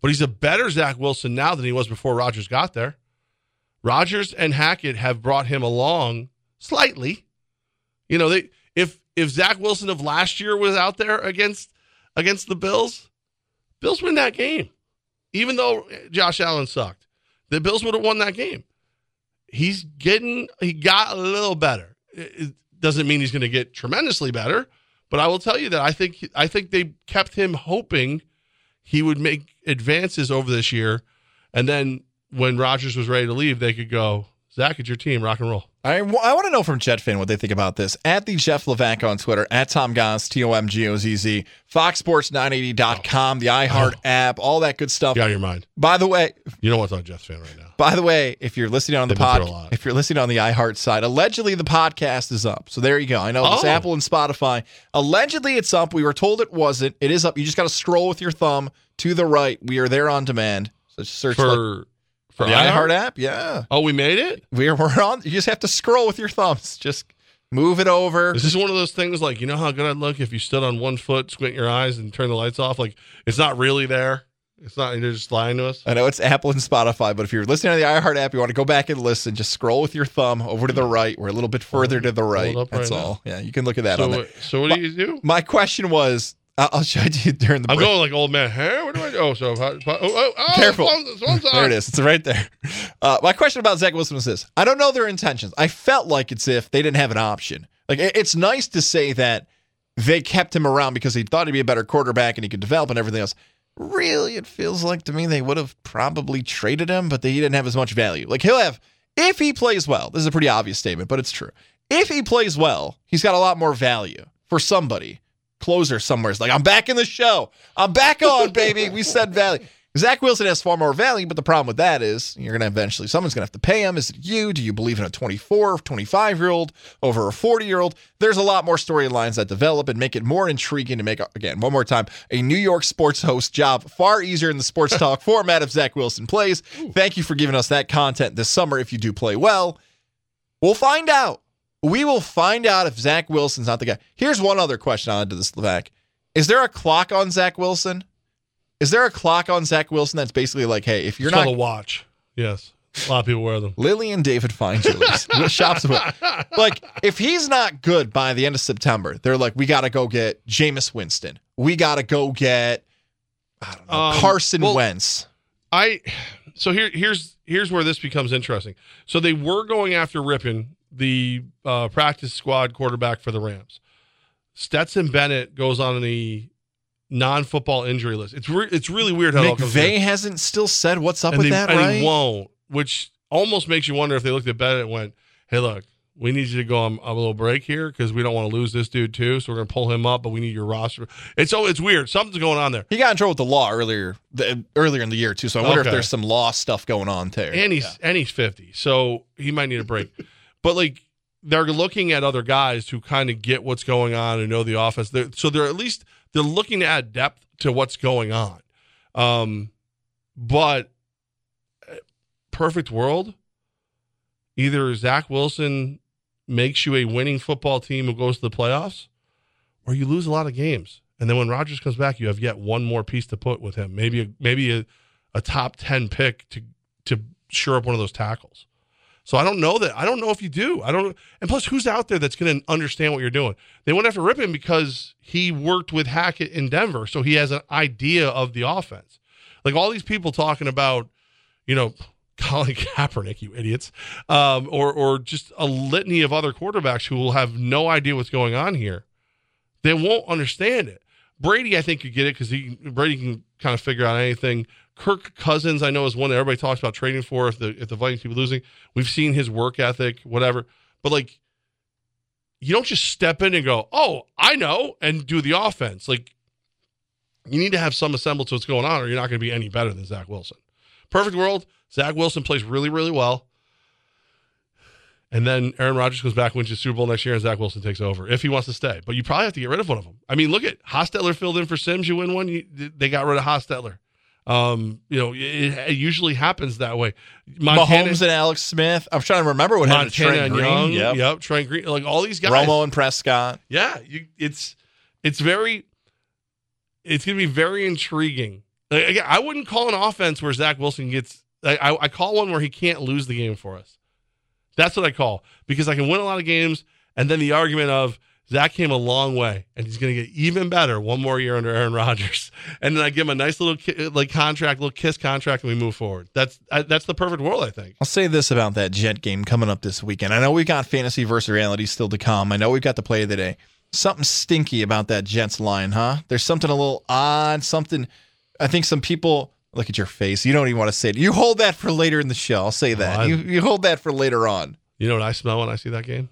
but he's a better Zach Wilson now than he was before Rodgers got there. Rodgers and Hackett have brought him along slightly. You know, they if if Zach Wilson of last year was out there against against the Bills, Bills win that game. Even though Josh Allen sucked, the Bills would have won that game. He's getting he got a little better. It doesn't mean he's going to get tremendously better, but I will tell you that I think I think they kept him hoping he would make advances over this year, and then when Rodgers was ready to leave, they could go, Zach, it's your team, rock and roll. I, I want to know from Jet Fan what they think about this. At the Jeff Levac on Twitter, at Tom Goss, T O M G O Z Z, FoxSports980.com, the iHeart Oh. app, all that good stuff. You out of your mind. By the way, You know what's on Jets fan right now. by the way, if you're listening on the They've been through pod, if you're listening on the iHeart side, allegedly the podcast is up. So there you go. I know it's Oh. Apple and Spotify. Allegedly it's up. We were told it wasn't. It is up. You just got to scroll with your thumb to the right. We are there on demand. So just search like, For the iHeart? app. Yeah, Oh, we made it. we're we're on. You just have to scroll with your thumbs. Just move it over. This is this one of those things like you know how good I'd look if you stood on one foot, squint your eyes, and turn the lights off? Like it's not really there. It's not. You're just lying to us. I know it's Apple and Spotify, but if you're listening on the iHeart app, you want to go back and listen, just scroll with your thumb over to the right. We're a little bit further to the right. That's right now. all. Yeah, you can look at that So, on there. what- so what do you do? My question was, I'll show it to you during the I'm break. going like old man. Hey, what do I do? Oh, so oh, oh, oh, oh Careful. Phone's [LAUGHS] There it is. It's right there. [LAUGHS] Uh, my question about Zach Wilson was this: I don't know their intentions. I felt like it's if they didn't have an option. Like it- it's nice to say that they kept him around because they thought he'd be a better quarterback and he could develop and everything else. Really, it feels like to me they would have probably traded him, but they didn't have as much value. Like he'll have if he plays well. This is a pretty obvious statement, but it's true. If he plays well, he's got a lot more value for somebody. Closer somewhere is like, I'm back in the show. I'm back on, baby. We said value. Zach Wilson has far more value, but the problem with that is you're going to eventually, someone's going to have to pay him. Is it you? Do you believe in a 24, 25 year old over a 40 year old? There's a lot more storylines that develop and make it more intriguing to make, again, one more time, a New York sports host job far easier in the sports talk [LAUGHS] format if Zach Wilson plays. Thank you for giving us that content this summer if you do play well. We'll find out. We will find out if Zach Wilson's not the guy. Here's one other question on to this, Levac. Is there a clock on Zach Wilson? Is there a clock on Zach Wilson that's basically like, hey, if you're It's not a watch. Yes, a lot of people wear them. Lily and David Fine Jewelers [LAUGHS] shops like if he's not good by the end of September, they're like, we got to go get Jameis Winston. We got to go get I don't know, Um, Carson well- Wentz. I so here here's here's where this becomes interesting. So they were going after Rypien, the uh, practice squad quarterback for the Rams. Stetson Bennett goes on the non-football injury list. It's re- it's really weird how it all comes McVay hasn't still said what's up and with they, that, and right? he won't, which almost makes you wonder if they looked at Bennett and went, "Hey, look, we need you to go on a little break here because we don't want to lose this dude too. So we're gonna pull him up, but we need your roster." It's so it's weird. Something's going on there. He got in trouble with the law earlier the, earlier in the year too. So I wonder if there's some law stuff going on there. and he's and he's 50 so he might need a break [LAUGHS] but like they're looking at other guys who kind of get what's going on and know the offense. They're, so they're at least they're looking to add depth to what's going on. Um but uh, perfect world. Either zach wilson makes you a winning football team who goes to the playoffs or you lose a lot of games. And then when Rodgers comes back you have yet one more piece to put with him. Maybe a, maybe a, a top 10 pick to to shore up one of those tackles. So I don't know that. I don't know if you do. I don't. And plus, who's out there that's going to understand what you're doing? They went after Rypien because he worked with Hackett in Denver, so he has an idea of the offense. Like all these people talking about, you know, [LAUGHS] Colin Kaepernick, you idiots, um, or or just a litany of other quarterbacks who will have no idea what's going on here. They won't understand it. Brady, I think, could get it because he Brady can kind of figure out anything. Kirk Cousins, I know, is one that everybody talks about trading for if the if the Vikings keep losing. We've seen his work ethic, whatever. But like, you don't just step in and go, "Oh, I know," and do the offense. Like, you need to have some semblance to what's going on, or you're not going to be any better than Zach Wilson. Perfect world, Zach Wilson plays really, really well. And then Aaron Rodgers goes back, wins the Super Bowl next year, and Zach Wilson takes over if he wants to stay. But you probably have to get rid of one of them. I mean, look at Hostetler filled in for Simms. You win one, you, they got rid of Hostetler. Um, you know, it, it usually happens that way. Montana, Mahomes and Alex Smith. I'm trying to remember what Montana happened to Trent Green. Young. Yep. Yep, Trent Green. Like all these guys. Romo and Prescott. Yeah, you, it's it's very it's going to be very intriguing. Like, again, I wouldn't call an offense where Zach Wilson gets. I, I, I call one where he can't lose the game for us. That's what I call because I can win a lot of games, and then the argument of Zach came a long way, and he's going to get even better one more year under Aaron Rodgers, and then I give him a nice little ki- like contract, little kiss contract, and we move forward. That's I, that's the perfect world, I think. I'll say this about that Jet game coming up this weekend. I know we've got fantasy versus reality still to come. I know we've got the play of the day. Something stinky about that Jets line, huh? There's something a little odd. Something. I think some people look at your face. You don't even want to say it. You hold that for later in the show. I'll say that. I- you you hold that for later on. You know what I smell when I see that game?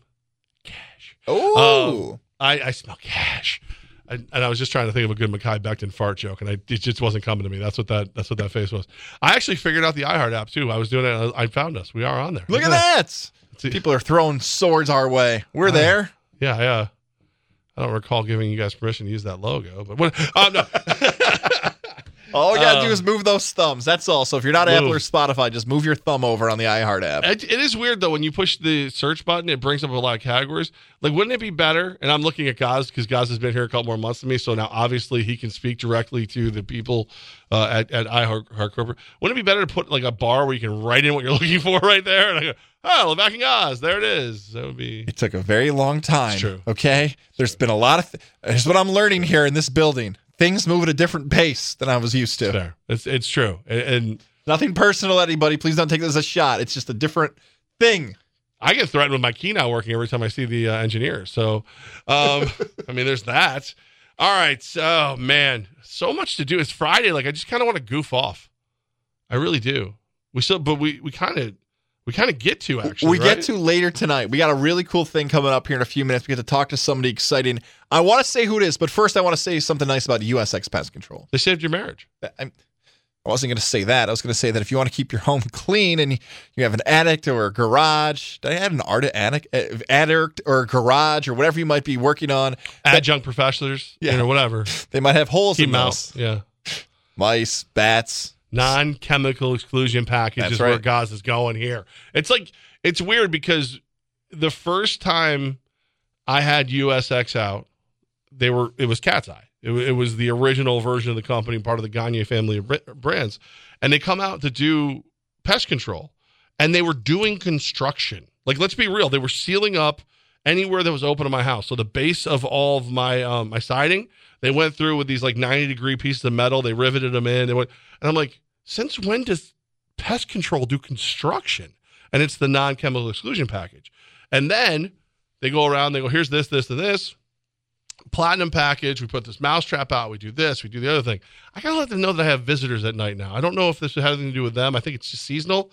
Oh, Um, I, I smell cash. I, and I was just trying to think of a good Mekhi Becton fart joke, and I, it just wasn't coming to me. That's what that that's what that face was. I actually figured out the iHeart app too. I was doing it. I found us. We are on there. look at that! People are throwing swords our way. We're there. Yeah, yeah. I don't recall giving you guys permission to use that logo, but what? Um, no. [LAUGHS] All you gotta Um, do is move those thumbs. That's all. So if you're not Apple or Spotify, just move your thumb over on the iHeart app. It, it is weird though when you push the search button, it brings up a lot of categories. Like, wouldn't it be better? And I'm looking at Gaz because Gaz has been here a couple more months than me, so now obviously he can speak directly to the people uh, at at iHeart Heart Corporate. Wouldn't it be better to put like a bar where you can write in what you're [LAUGHS] looking for right there? And I go, oh, Levac and Gaz, there it is. That would be. It took a very long time. It's true. Okay. There's been a lot of. Th- Here's what I'm learning here in this building. Things move at a different pace than I was used to. Fair. It's it's true, and, and Nothing personal, anybody. Please don't take this as a shot. It's just a different thing. I get threatened with my key not working every time I see the uh, engineer. So, um, [LAUGHS] I mean, there's that. All right. Oh man, so much to do. It's Friday. Like I just kind of want to goof off. I really do. We still, but we we kind of we kind of get to actually. we right? get to later tonight. We got a really cool thing coming up here in a few minutes. We get to talk to somebody exciting. I want to say who it is, but first I want to say something nice about USX Pest Control. They saved your marriage. I'm, I wasn't going to say that. I was going to say that if you want to keep your home [LAUGHS] clean and you have an attic or a garage, did I add an art attic, uh, attic or a garage or whatever you might be working on, Adjunct professors, Yeah. or whatever. [LAUGHS] they might have holes Keep in them out. Yeah. Mice, bats. Non-chemical exclusion package That's is where right. Gaz is going here. It's like it's weird because the first time I had USX out, they were it was Cat's Eye. It, it was the original version of the company, part of the Gagne family of brands, and they come out to do pest control, and they were doing construction. Like let's be real, they were sealing up anywhere that was open in my house. So the base of all of my um, my siding, they went through with these like ninety degree pieces of metal. They riveted them in. They went, and I'm like, since when does pest control do construction? And it's the non chemical exclusion package. And then they go around, they go, here's this, this, and this. Platinum package. We put this mousetrap out. We do this. We do the other thing. I gotta let them know that I have visitors at night now. I don't know if this has anything to do with them. I think it's just seasonal.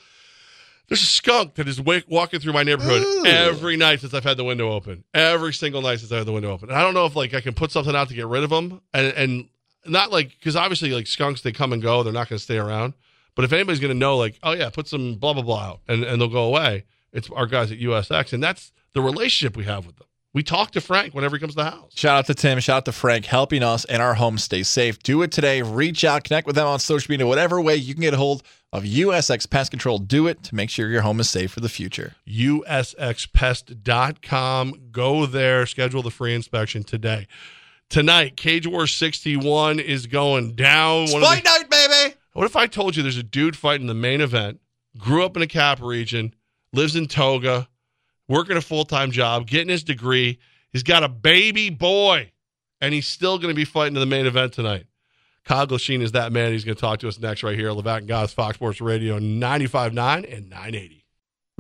There's a skunk that is wa- walking through my neighborhood Ooh. every night since I've had the window open. Every single night since I had the window open. And I don't know if like I can put something out to get rid of them, and and not like because obviously like skunks they come and go. They're not going to stay around. But if anybody's going to know, like, oh yeah, put some blah blah blah out, and and they'll go away. It's our guys at USX, and that's the relationship we have with them. We talk to Frank whenever he comes to the house. Shout out to Tim. Shout out to Frank helping us and our home stay safe. Do it today. Reach out, connect with them on social media, whatever way you can get a hold of USX Pest Control. Do it to make sure your home is safe for the future. usxpest.com. Go there, schedule the free inspection today. Tonight, Cage War 61 is going down. Of the- Fight night, baby. what if I told you there's a dude fighting the main event, grew up in a cap region, lives in Toga, working a full time job, getting his degree. He's got a baby boy, and he's still going to be fighting in the main event tonight. Kyle is that man. He's going to talk to us next right here. Levac and Goss, Fox Sports Radio 95.9 and 980.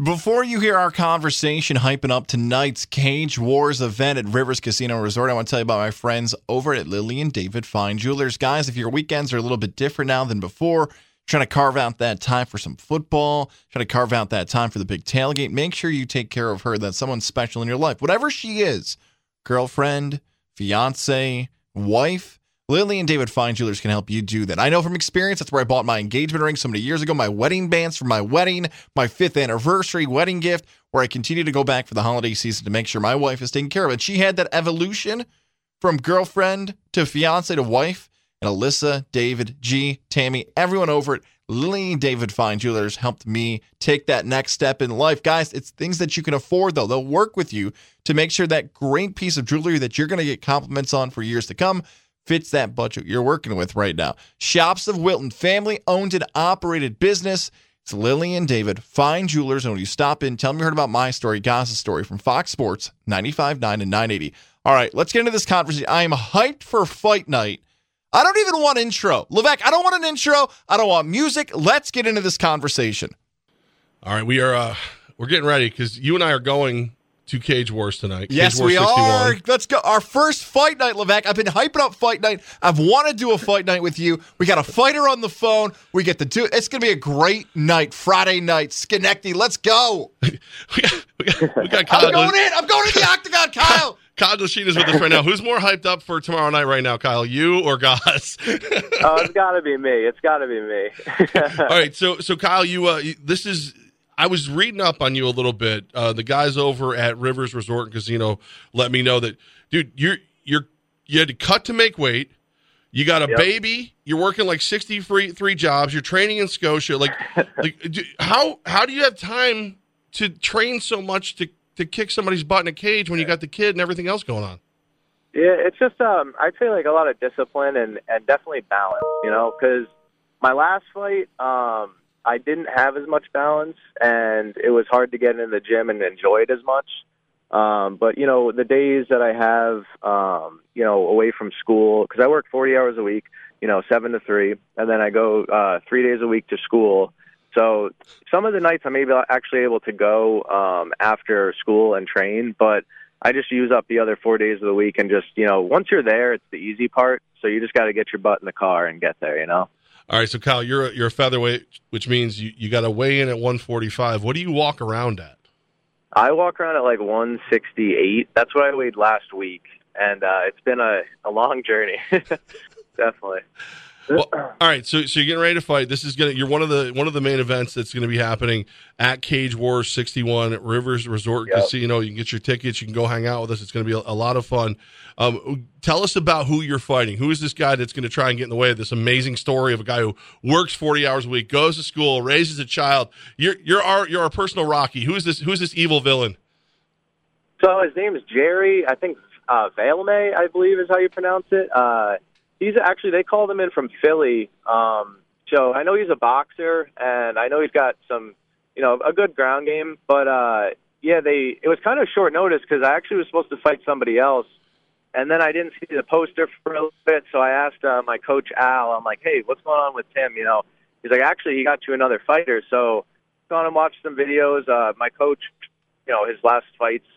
Before you hear our conversation hyping up tonight's Cage Wars event at Rivers Casino Resort, I want to tell you about my friends over at Lily and David Fine Jewelers. Guys, if your weekends are a little bit different now than before, trying to carve out that time for some football, trying to carve out that time for the big tailgate, make sure you take care of her. That's someone special in your life. Whatever she is girlfriend, fiance, wife. Lily and David Fine Jewelers can help you do that. I know from experience. That's where I bought my engagement ring so many years ago, my wedding bands for my wedding, my fifth anniversary wedding gift, where I continue to go back for the holiday season to make sure my wife is taken care of. And she had that evolution from girlfriend to fiance to wife. And Alyssa, David, G, Tammy, everyone over at Lily David Fine Jewelers helped me take that next step in life. Guys, it's things that you can afford, though. They'll work with you to make sure that great piece of jewelry that you're going to get compliments on for years to come fits that budget you're working with right now. Shops of Wilton, family owned and operated business. It's Lily and David, fine jewelers. And when you stop in, tell them you heard about my story, Gaza's story from Fox Sports 95.9 and 980. All right, let's get into this conversation. I am hyped for fight night. I don't even want intro. Levac, I don't want an intro. I don't want music. Let's get into this conversation. All right, we are uh we're getting ready because you and I are going to Cage Wars tonight. Yes, Wars we 61. are. Let's go. Our first fight night, Levac. I've been hyping up fight night. I've wanted to do a fight night with you. We got a fighter on the phone. We get to do. It's going to be a great night. Friday night, Schenectady. Let's go. [LAUGHS] we got, we got, we got Kyle. I'm going in. I'm going to the octagon, Kyle. Kyle Glasheen is with us right now. Who's more hyped up for tomorrow night right now, Kyle? You or Goss? oh, [LAUGHS] it's got to be me. It's got to be me. [LAUGHS] All right, so so Kyle, you uh, this is I was reading up on you a little bit. Uh, the guys over at Rivers Resort and Casino let me know that, dude, you're you're you had to cut to make weight. You got a Yep. baby. You're working like sixty three three jobs. You're training in Scotia. Like, [LAUGHS] like do, how how do you have time to train so much to to kick somebody's butt in a cage when you got the kid and everything else going on? Yeah, it's just um, I'd say like a lot of discipline and and definitely balance. You know, because my last fight, um, I didn't have as much balance, and it was hard to get in the gym and enjoy it as much. Um, but you know, the days that I have, um, you know, away from school, because I work 40 hours a week, you know, seven to three, and then I go uh, three days a week to school. So some of the nights I'm able actually able to go um, after school and train, but I just use up the other four days of the week and just you know once you're there, it's the easy part. So you just got to get your butt in the car and get there. You know. All right, so Kyle, you're a, you're a featherweight, which means you, you got to weigh in at 145. What do you walk around at? I walk around at like 168. That's what I weighed last week, and uh, it's been a, a long journey. [LAUGHS] Definitely. Well, all right, so so you're getting ready to fight. This is gonna you're one of the one of the main events that's going to be happening at Cage Wars 61 at Rivers Resort Yep. Casino. You can get your tickets. You can go hang out with us. It's going to be a, a lot of fun. Um, tell us about who you're fighting. Who is this guy that's going to try and get in the way of this amazing story of a guy who works 40 hours a week, goes to school, raises a child. You're you're our you're our personal Rocky. Who is this? Who is this evil villain? So his name is Jerry. I think uh, Valme, I believe, is how you pronounce it. Uh, he's actually they called him in from Philly. Um, so I know he's a boxer, and I know he's got some, you know, a good ground game. But uh, yeah, they it was kind of short notice because I actually was supposed to fight somebody else, and then I didn't see the poster for a little bit. So I asked uh, my coach Al. I'm like, hey, what's going on with Tim? You know, he's like, actually, he got you another fighter. So gone and watched some videos. Uh, my coach, you know, his last fights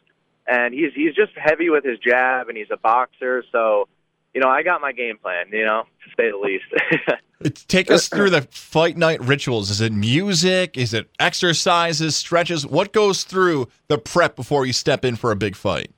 and he's he's just heavy with his jab, and he's a boxer. So, you know, I got my game plan. You know, to say the least. [LAUGHS] Take us through the fight night rituals. Is it music? Is it exercises, stretches? What goes through the prep before you step in for a big fight?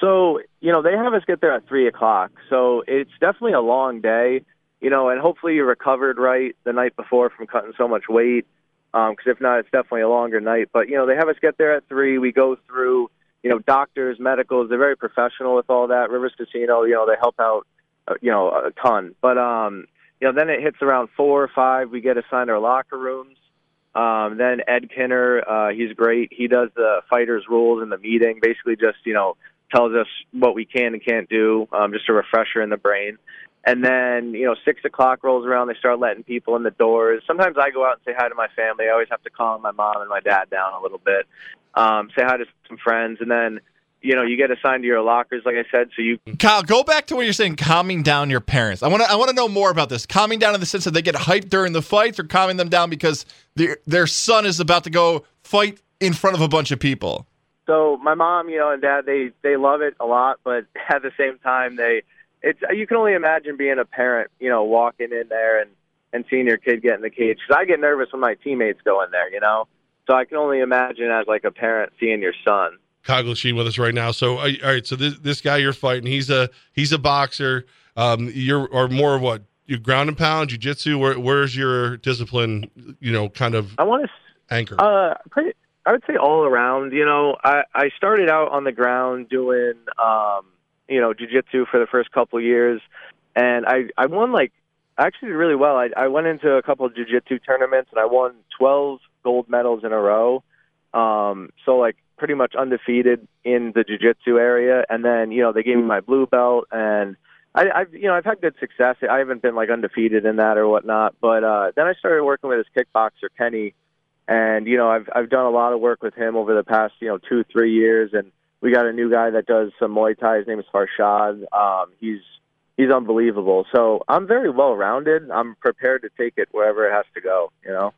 so, you know, they have us get there at three o'clock. So it's definitely a long day. You know, and hopefully you recovered right the night before from cutting so much weight. Um, because if not, it's definitely a longer night. But you know, they have us get there at three. We go through, you know, doctors, medicals. They're very professional with all that. Rivers Casino, you know, they help out, uh, you know, a ton. But um, you know, then it hits around four or five. We get assigned our locker rooms. Um, then Ed Kinner, uh, he's great. He does the fighters' rules in the meeting. Basically, just you know, tells us what we can and can't do. Um, just a refresher in the brain. And then, you know, six o'clock rolls around. They start letting people in the doors. Sometimes I go out and say hi to my family. I always have to calm my mom and my dad down a little bit. Um, say hi to some friends, and then, you know, you get assigned to your lockers, like I said. So you Kyle, go back to what you're saying, calming down your parents. I want to I want to know more about this. Calming down in the sense that they get hyped during the fights or calming them down because their their son is about to go fight in front of a bunch of people? So my mom, you know, and dad, they they love it a lot, but [LAUGHS] at the same time, they it's you can only imagine being a parent, you know, walking in there and and seeing your kid get in the cage. Because I get nervous when my teammates go in there, you know. So I can only imagine as like a parent seeing your son. Kyle Glasheen with us right now. So all right, so this this guy you're fighting, he's a he's a boxer. Um, you're or more of what you ground and pound, jujitsu. Where where's your discipline? You know, kind of I want to anchor. Uh, pretty, I would say all around. You know, I I started out on the ground doing um, you know, jujitsu for the first couple of years, and I I won like I actually did really well. I I went into a couple of jujitsu tournaments and I won 12 gold medals in a row. Um, so like pretty much undefeated in the jiu-jitsu area and then you know they gave me my blue belt and I, I've you know I've had good success. I haven't been like undefeated in that or whatnot, but uh, then I started working with this kickboxer Kenny, and you know I've I've done a lot of work with him over the past you know two three years, and we got a new guy that does some Muay Thai. His name is Farshad. Um, he's he's unbelievable. So I'm very well rounded. I'm prepared to take it wherever it has to go. You know.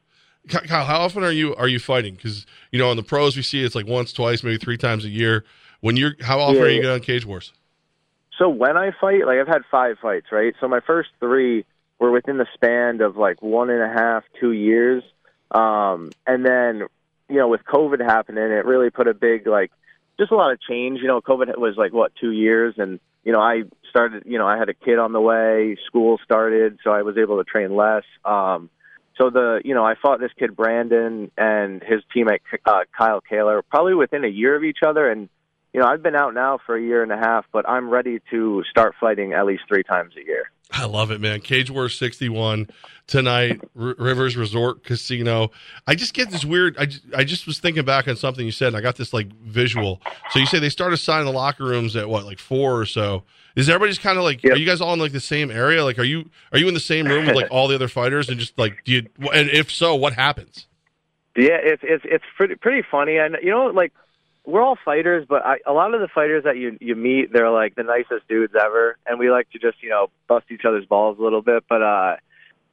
Kyle, how often are you are you fighting? Because you know, on the pros, we see it's like once, twice, maybe three times a year. When you're, how often Yeah, are you going on Cage Wars? So when I fight, like I've had five fights, right? So my first three were within the span of like one and a half, two years. Um, and then, you know, with COVID happening, it really put a big, like, just a lot of change. You know, COVID was like, what, two years? And, you know, I started, you know, I had a kid on the way, school started, so I was able to train less. Um, so the, you know, I fought this kid, Brandon, and his teammate, uh, Kyle Kaler, probably within a year of each other. And, you know, I've been out now for a year and a half, but I'm ready to start fighting at least three times a year. I love it, man. Cage Wars 61 tonight, R- Rivers Resort Casino. I just get this weird. I just, I just was thinking back on something you said, and I got this like visual. So you say they start assigning the locker rooms at what, like four or so? Is everybody just kind of like? Yep. Are you guys all in like the same area? Like, are you are you in the same room with like all the other fighters, and just like do you? And if so, what happens? Yeah, it's it's it's pretty pretty funny, and you know, like we're all fighters, but I, a lot of the fighters that you you meet, they're like the nicest dudes ever, and we like to just you know bust each other's balls a little bit. But uh,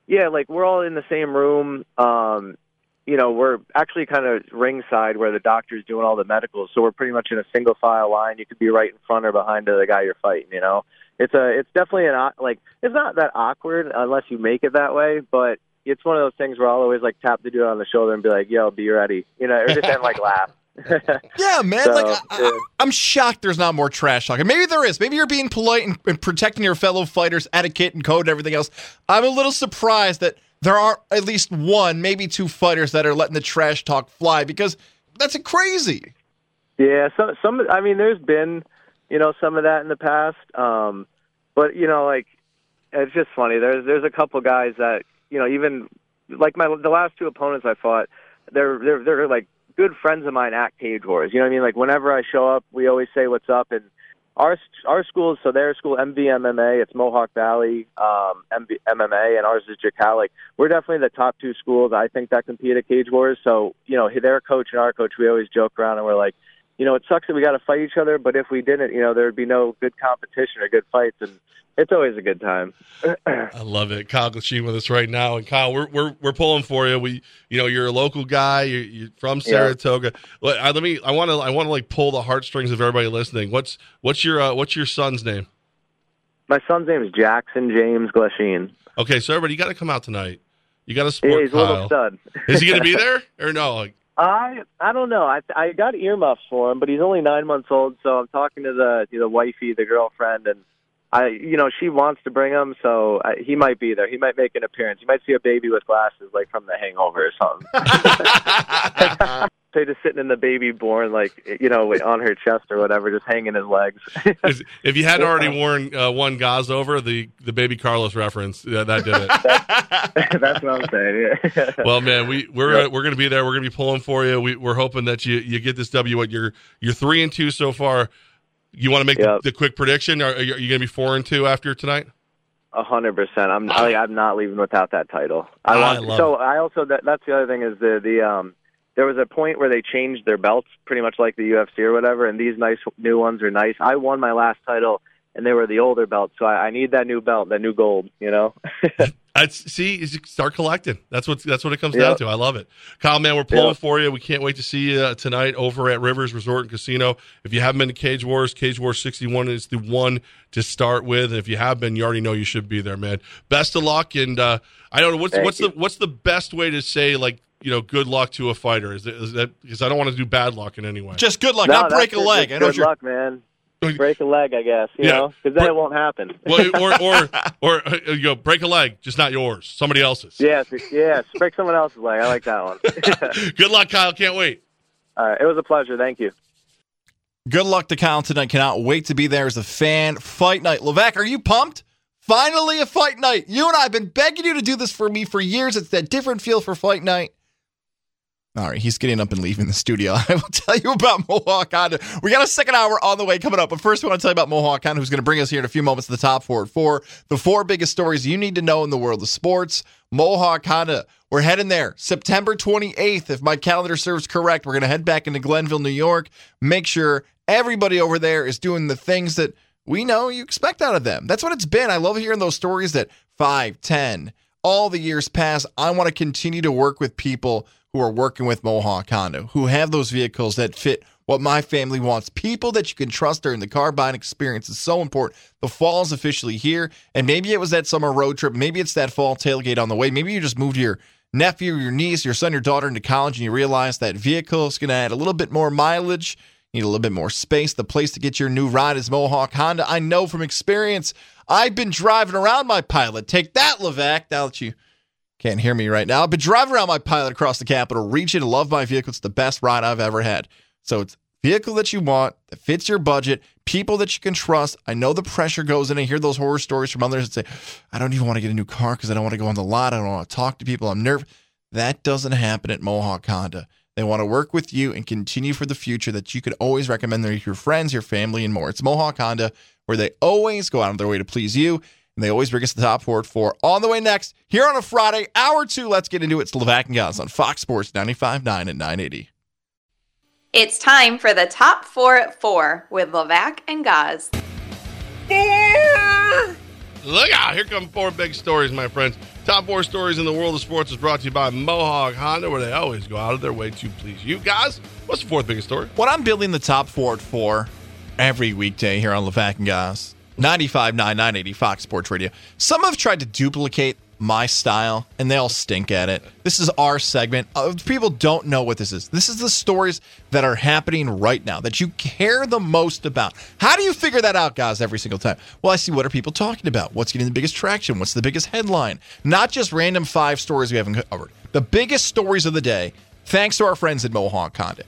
yeah, like we're all in the same room. Um, you know, we're actually kind of ringside where the doctor's doing all the medicals, so we're pretty much in a single file line. You could be right in front or behind the guy you're fighting. You know, it's a it's definitely an like it's not that awkward unless you make it that way, but it's one of those things where I'll always like tap the dude on the shoulder and be like, "Yo, be ready," you know, or just then like [LAUGHS] laugh. [LAUGHS] Yeah, man. So, like I, I, yeah. I'm shocked there's not more trash talking. Maybe there is. Maybe you're being polite and, and protecting your fellow fighters, etiquette and code and everything else. I'm a little surprised that there are at least one, maybe two fighters that are letting the trash talk fly because that's crazy. Yeah, some some I mean there's been, you know, some of that in the past. Um but you know like it's just funny. There's there's a couple guys that, you know, even like my the last two opponents I fought, they're they're they're like good friends of mine at Cage Wars. You know what I mean? Like whenever I show up, we always say what's up and our our school so their school MVMMA, it's Mohawk Valley um MV, MMA and ours is Jacal. Like we're definitely the top two schools I think that compete at Cage Wars. So, you know, their coach and our coach, we always joke around and we're like you know, it sucks that we got to fight each other, but if we didn't, you know, there would be no good competition or good fights, and it's always a good time. [CLEARS THROAT] I love it. Kyle Glasheen with us right now, and Kyle, we're we're we're pulling for you. We, you know, you're a local guy. You're, you're from Yeah. Saratoga. Let, I, let me. I want to. I want to like pull the heartstrings of everybody listening. What's what's your uh, what's your son's name? My son's name is Jackson James Glasheen. Okay, so everybody, you got to come out tonight. You got to Yeah, support he's a little Kyle. stud. Is he going to be [LAUGHS] there or no? Like, I I don't know. I I got earmuffs for him, but he's only nine months old. So I'm talking to the to the wifey, the girlfriend, and I you know she wants to bring him, so I, he might be there. He might make an appearance. You might see a baby with glasses, like from The Hangover or something. [LAUGHS] [LAUGHS] so just sitting in the BabyBjörn, like you know, on her chest or whatever, just hanging his legs. [LAUGHS] if, if you hadn't already worn uh, one gauze over the the baby Carlos reference, yeah, that did it. That's [LAUGHS] what I'm saying. Yeah. [LAUGHS] well, man, we we're uh, we're going to be there. We're going to be pulling for you. We, we're hoping that you you get this W. What you're you're three and two so far. You want to make Yep. the, the quick prediction? Are, are you, going to be four and two after tonight? A hundred percent. I'm I, I'm not leaving without that title. I I want. love so it. I also that that's the other thing is the the um there was a point where they changed their belts pretty much like the UFC or whatever, and these nice new ones are nice. I won my last title, and they were the older belts, so I, I need that new belt, that new gold. You know. [LAUGHS] That's see, start collecting. That's what that's what it comes Yep. down to. I love it, Kyle. Man, we're pulling Yep. for you. We can't wait to see you uh, tonight over at Rivers Resort and Casino. If you haven't been to Cage Wars, Cage Wars sixty one is the one to start with. And if you have been, you already know you should be there, man. Best of luck, and uh, I don't know what's Thank what's you. the what's the best way to say like you know good luck to a fighter? Is, it, is that because I don't want to do bad luck in any way. Just good luck, No, not break a leg. Just I know good you're luck, man. Break a leg, I guess. You Yeah. because then Br- it won't happen. well, or or [LAUGHS] or uh, you go break a leg, just not yours, somebody else's. Yes, yes. Break someone else's leg. I like that one. [LAUGHS] [LAUGHS] Good luck, Kyle. Can't wait. All right, it was a pleasure. Thank you. Good luck to Kyle tonight. Cannot wait to be there as a fan. Fight night. Levac, are you pumped? Finally, a fight night. You and I have been begging you to do this for me for years. It's that different feel for fight night. All right, he's getting up and leaving the studio. [LAUGHS] I will tell you about Mohawk Honda. We got a second hour on the way coming up. But first, we want to tell you about Mohawk Honda, who's going to bring us here in a few moments to the top four. The four biggest stories you need to know in the world of sports. Mohawk Honda. We're heading there September 28th. If my calendar serves correct, we're going to head back into Glenville, New York. Make sure everybody over there is doing the things that we know you expect out of them. That's what it's been. I love hearing those stories that five, ten, all the years pass. I want to continue to work with people who are working with Mohawk Honda, who have those vehicles that fit what my family wants. People that you can trust during the car buying experience is so important. The fall is officially here, and maybe it was that summer road trip. Maybe it's that fall tailgate on the way. Maybe you just moved your nephew, your niece, your son, your daughter into college, and you realize that vehicle is going to add a little bit more mileage. Need a little bit more space. The place to get your new ride is Mohawk Honda. I know from experience. I've been driving around my pilot. Take that, Levac. Now that you can't hear me right now, I've been driving around my pilot across the capital region. Love my vehicle. It's the best ride I've ever had. So it's vehicle that you want that fits your budget, people that you can trust. I know the pressure goes in. I hear those horror stories from others that say, I don't even want to get a new car because I don't want to go on the lot. I don't want to talk to people. I'm nervous. That doesn't happen at Mohawk Honda. They want to work with you and continue for the future that you could always recommend to your friends, your family, and more. It's Mohawk Honda, where they always go out of their way to please you, and they always bring us the top four at four. On the way next, here on a Friday, hour two, let's get into it. It's Levac and Goss on Fox Sports 95.9 and 980. It's time for the top four at four with Levac and Gaz. Look out! Here come four big stories, my friends. Top four stories in the world of sports is brought to you by Mohawk Honda, where they always go out of their way to please you guys. What's the fourth biggest story? What I'm building the top four at four every weekday here on Levac and Goss, 95.9, 980 Fox Sports Radio, some have tried to duplicate my style and they all stink at it. This is our segment. Uh, people don't know what this is. This is the stories that are happening right now that you care the most about. How do you figure that out, guys, every single time? Well, I see what are people talking about? What's getting the biggest traction? What's the biggest headline? Not just random five stories we haven't covered. The biggest stories of the day, thanks to our friends at Mohawk Honda.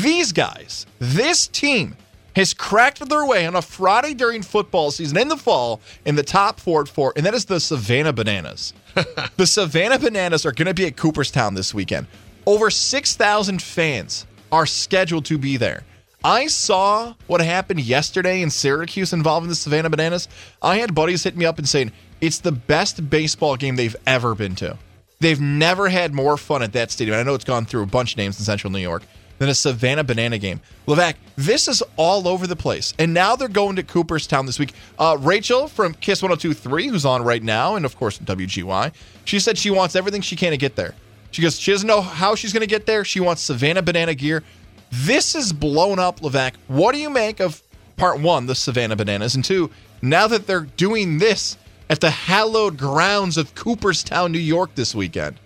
These guys, this team, has cracked their way on a Friday during football season in the fall in the top four at four, and that is the Savannah Bananas. [LAUGHS] the Savannah Bananas are going to be at Cooperstown this weekend. Over 6,000 fans are scheduled to be there. I saw what happened yesterday in Syracuse involving the Savannah Bananas. I had buddies hit me up and saying it's the best baseball game they've ever been to. They've never had more fun at that stadium. I know it's gone through a bunch of names in Central New York than a Savannah Banana game. Levac, this is all over the place. And now they're going to Cooperstown this week. Uh, Rachel from Kiss 1023, who's on right now, and of course WGY, she said she wants everything she can to get there. She goes, she doesn't know how she's going to get there. She wants Savannah Banana gear. This is blown up, Levac. What do you make of part one, the Savannah Bananas? And two, now that they're doing this at the hallowed grounds of Cooperstown, New York this weekend.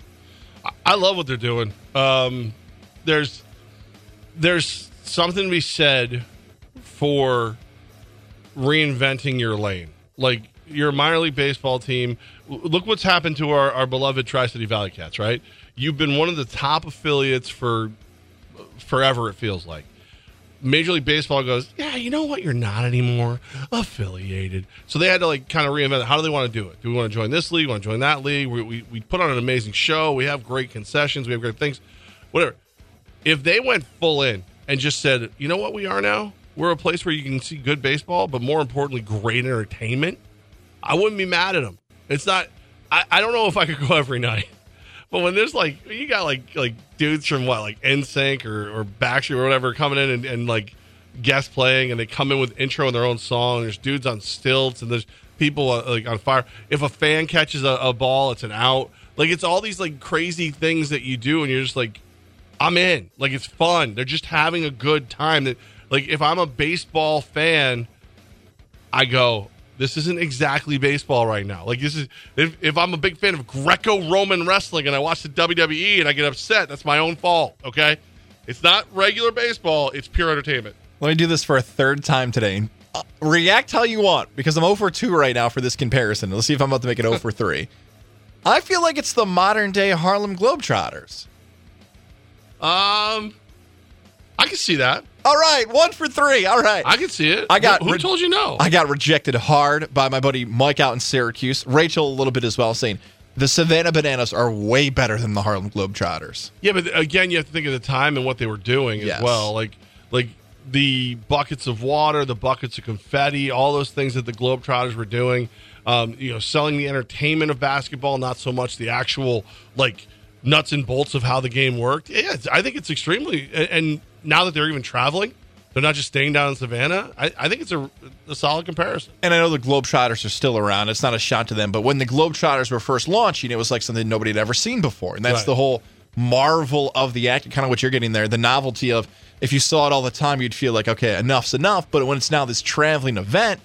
I love what they're doing. Um, there's there's something to be said for reinventing your lane. Like your minor league baseball team. Look what's happened to our, our beloved Tri City Valley Cats. Right, you've been one of the top affiliates for forever. It feels like. Major League Baseball goes, yeah, you know what? You're not anymore affiliated. So they had to like kind of reinvent it. How do they want to do it? Do we want to join this league? Want to join that league? We, we, we put on an amazing show. We have great concessions. We have great things. Whatever. If they went full in and just said, you know what we are now? We're a place where you can see good baseball, but more importantly, great entertainment. I wouldn't be mad at them. It's not. I, I don't know if I could go every night. [LAUGHS] But when there's like you got like like dudes from what like NSYNC or or Backstreet or whatever coming in and, and like guest playing and they come in with intro and their own song. There's dudes on stilts and there's people uh, like on fire. If a fan catches a, a ball, it's an out. Like it's all these like crazy things that you do, and you're just like, I'm in. Like it's fun. They're just having a good time. That like if I'm a baseball fan, I go, this isn't exactly baseball right now. Like this is if, if I'm a big fan of Greco-Roman wrestling and I watch the WWE and I get upset, that's my own fault. Okay, it's not regular baseball. It's pure entertainment. Let me do this for a third time today. Uh, react how you want because I'm 0 for 2 right now for this comparison. Let's see if I'm about to make it 0 for 3. [LAUGHS] I feel like it's the modern day Harlem Globetrotters. Um, I can see that. All right, one for three. All right. I can see it. I got Who, who re- told you no? I got rejected hard by my buddy Mike out in Syracuse. Rachel a little bit as well, saying the Savannah Bananas are way better than the Harlem Globetrotters. Yeah, but again, you have to think of the time and what they were doing as Yes. well. Like, like the buckets of water, the buckets of confetti, all those things that the Globetrotters were doing. Um, you know, selling the entertainment of basketball, not so much the actual like nuts and bolts of how the game worked. Yeah, I think it's extremely. And, now that they're even traveling, they're not just staying down in Savannah. I, I think it's a, a solid comparison. And I know the Globetrotters are still around. It's not a shot to them, but when the Globetrotters were first launching, it was like something nobody had ever seen before. And that's Right. the whole marvel of the act, kind of what you're getting there. The novelty of if you saw it all the time, you'd feel like, okay, enough's enough. But when it's now this traveling event,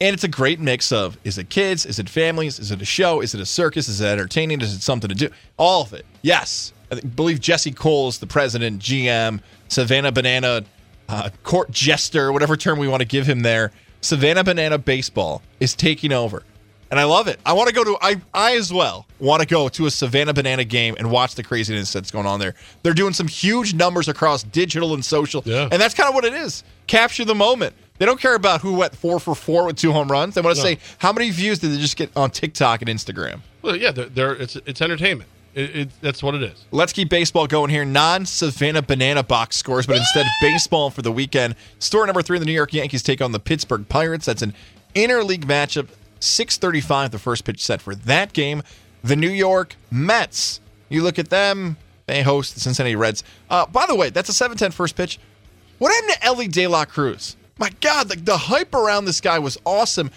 and it's a great mix of is it kids, is it families, is it a show, is it a circus, is it entertaining, is it something to do? All of it. Yes. I believe Jesse Cole is the president, GM, Savannah Banana, uh, court jester, whatever term we want to give him there. Savannah Banana Baseball is taking over. And I love it. I want to go to I I as well want to go to a Savannah Banana game and watch the craziness that's going on there. They're doing some huge numbers across digital and social. Yeah. And that's kind of what it is. Capture the moment. They don't care about who went four for four with two home runs. They want to No. say how many views did they just get on TikTok and Instagram. Well, yeah, they're, they're it's it's entertainment. It, it, that's what it is. Let's keep baseball going here. Non Savannah Banana box scores, but instead baseball for the weekend. Store number three: the New York Yankees take on the Pittsburgh Pirates. That's an interleague matchup. Six thirty-five, the first pitch set for that game. The New York Mets. You look at them; they host the Cincinnati Reds. Uh, by the way, that's a 7-10 first pitch. What happened to Elly De La Cruz? My God, the, the hype around this guy was awesome.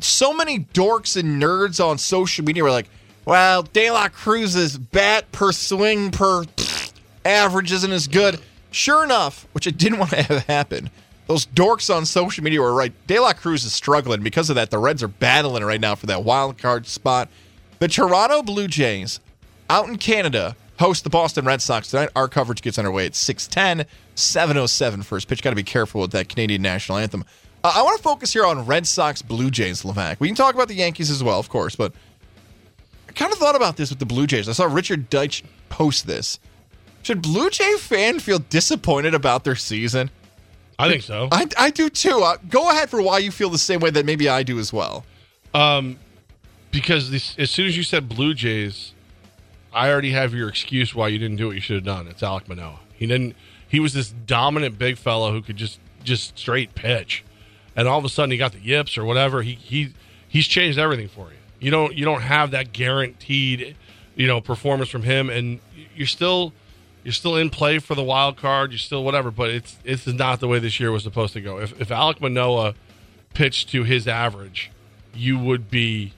So many dorks and nerds on social media were like, well, De La Cruz's bat per swing per average isn't as good. Sure enough, which I didn't [LAUGHS] want to have happen, those dorks on social media were right. De La Cruz is struggling. Because of that, the Reds are battling right now for that wild card spot. The Toronto Blue Jays out in Canada host the Boston Red Sox tonight. Our coverage gets underway at 610, 707 first pitch. Got to be careful with that Canadian national anthem. Uh, I want to focus here on Red Sox Blue Jays, Levac. We can talk about the Yankees as well, of course, but I kind of thought about this with the Blue Jays. I saw Richard Deitsch post this. Should Blue Jay fan feel disappointed about their season? I think so. I, I do too. Uh, go ahead for why you feel the same way that maybe I do as well. Um, because this, as soon as you said Blue Jays, I already have your excuse why you didn't do what you should have done. It's Alek Manoah. He didn't. He was this dominant big fellow who could just just straight pitch, and all of a sudden he got the yips or whatever. He he he's changed everything for you. You don't you don't have that guaranteed you know performance from him, and you're still you're still in play for the wild card. You're still whatever, but it's it's not the way this year was supposed to go. If if Alek Manoah pitched to his average, you would be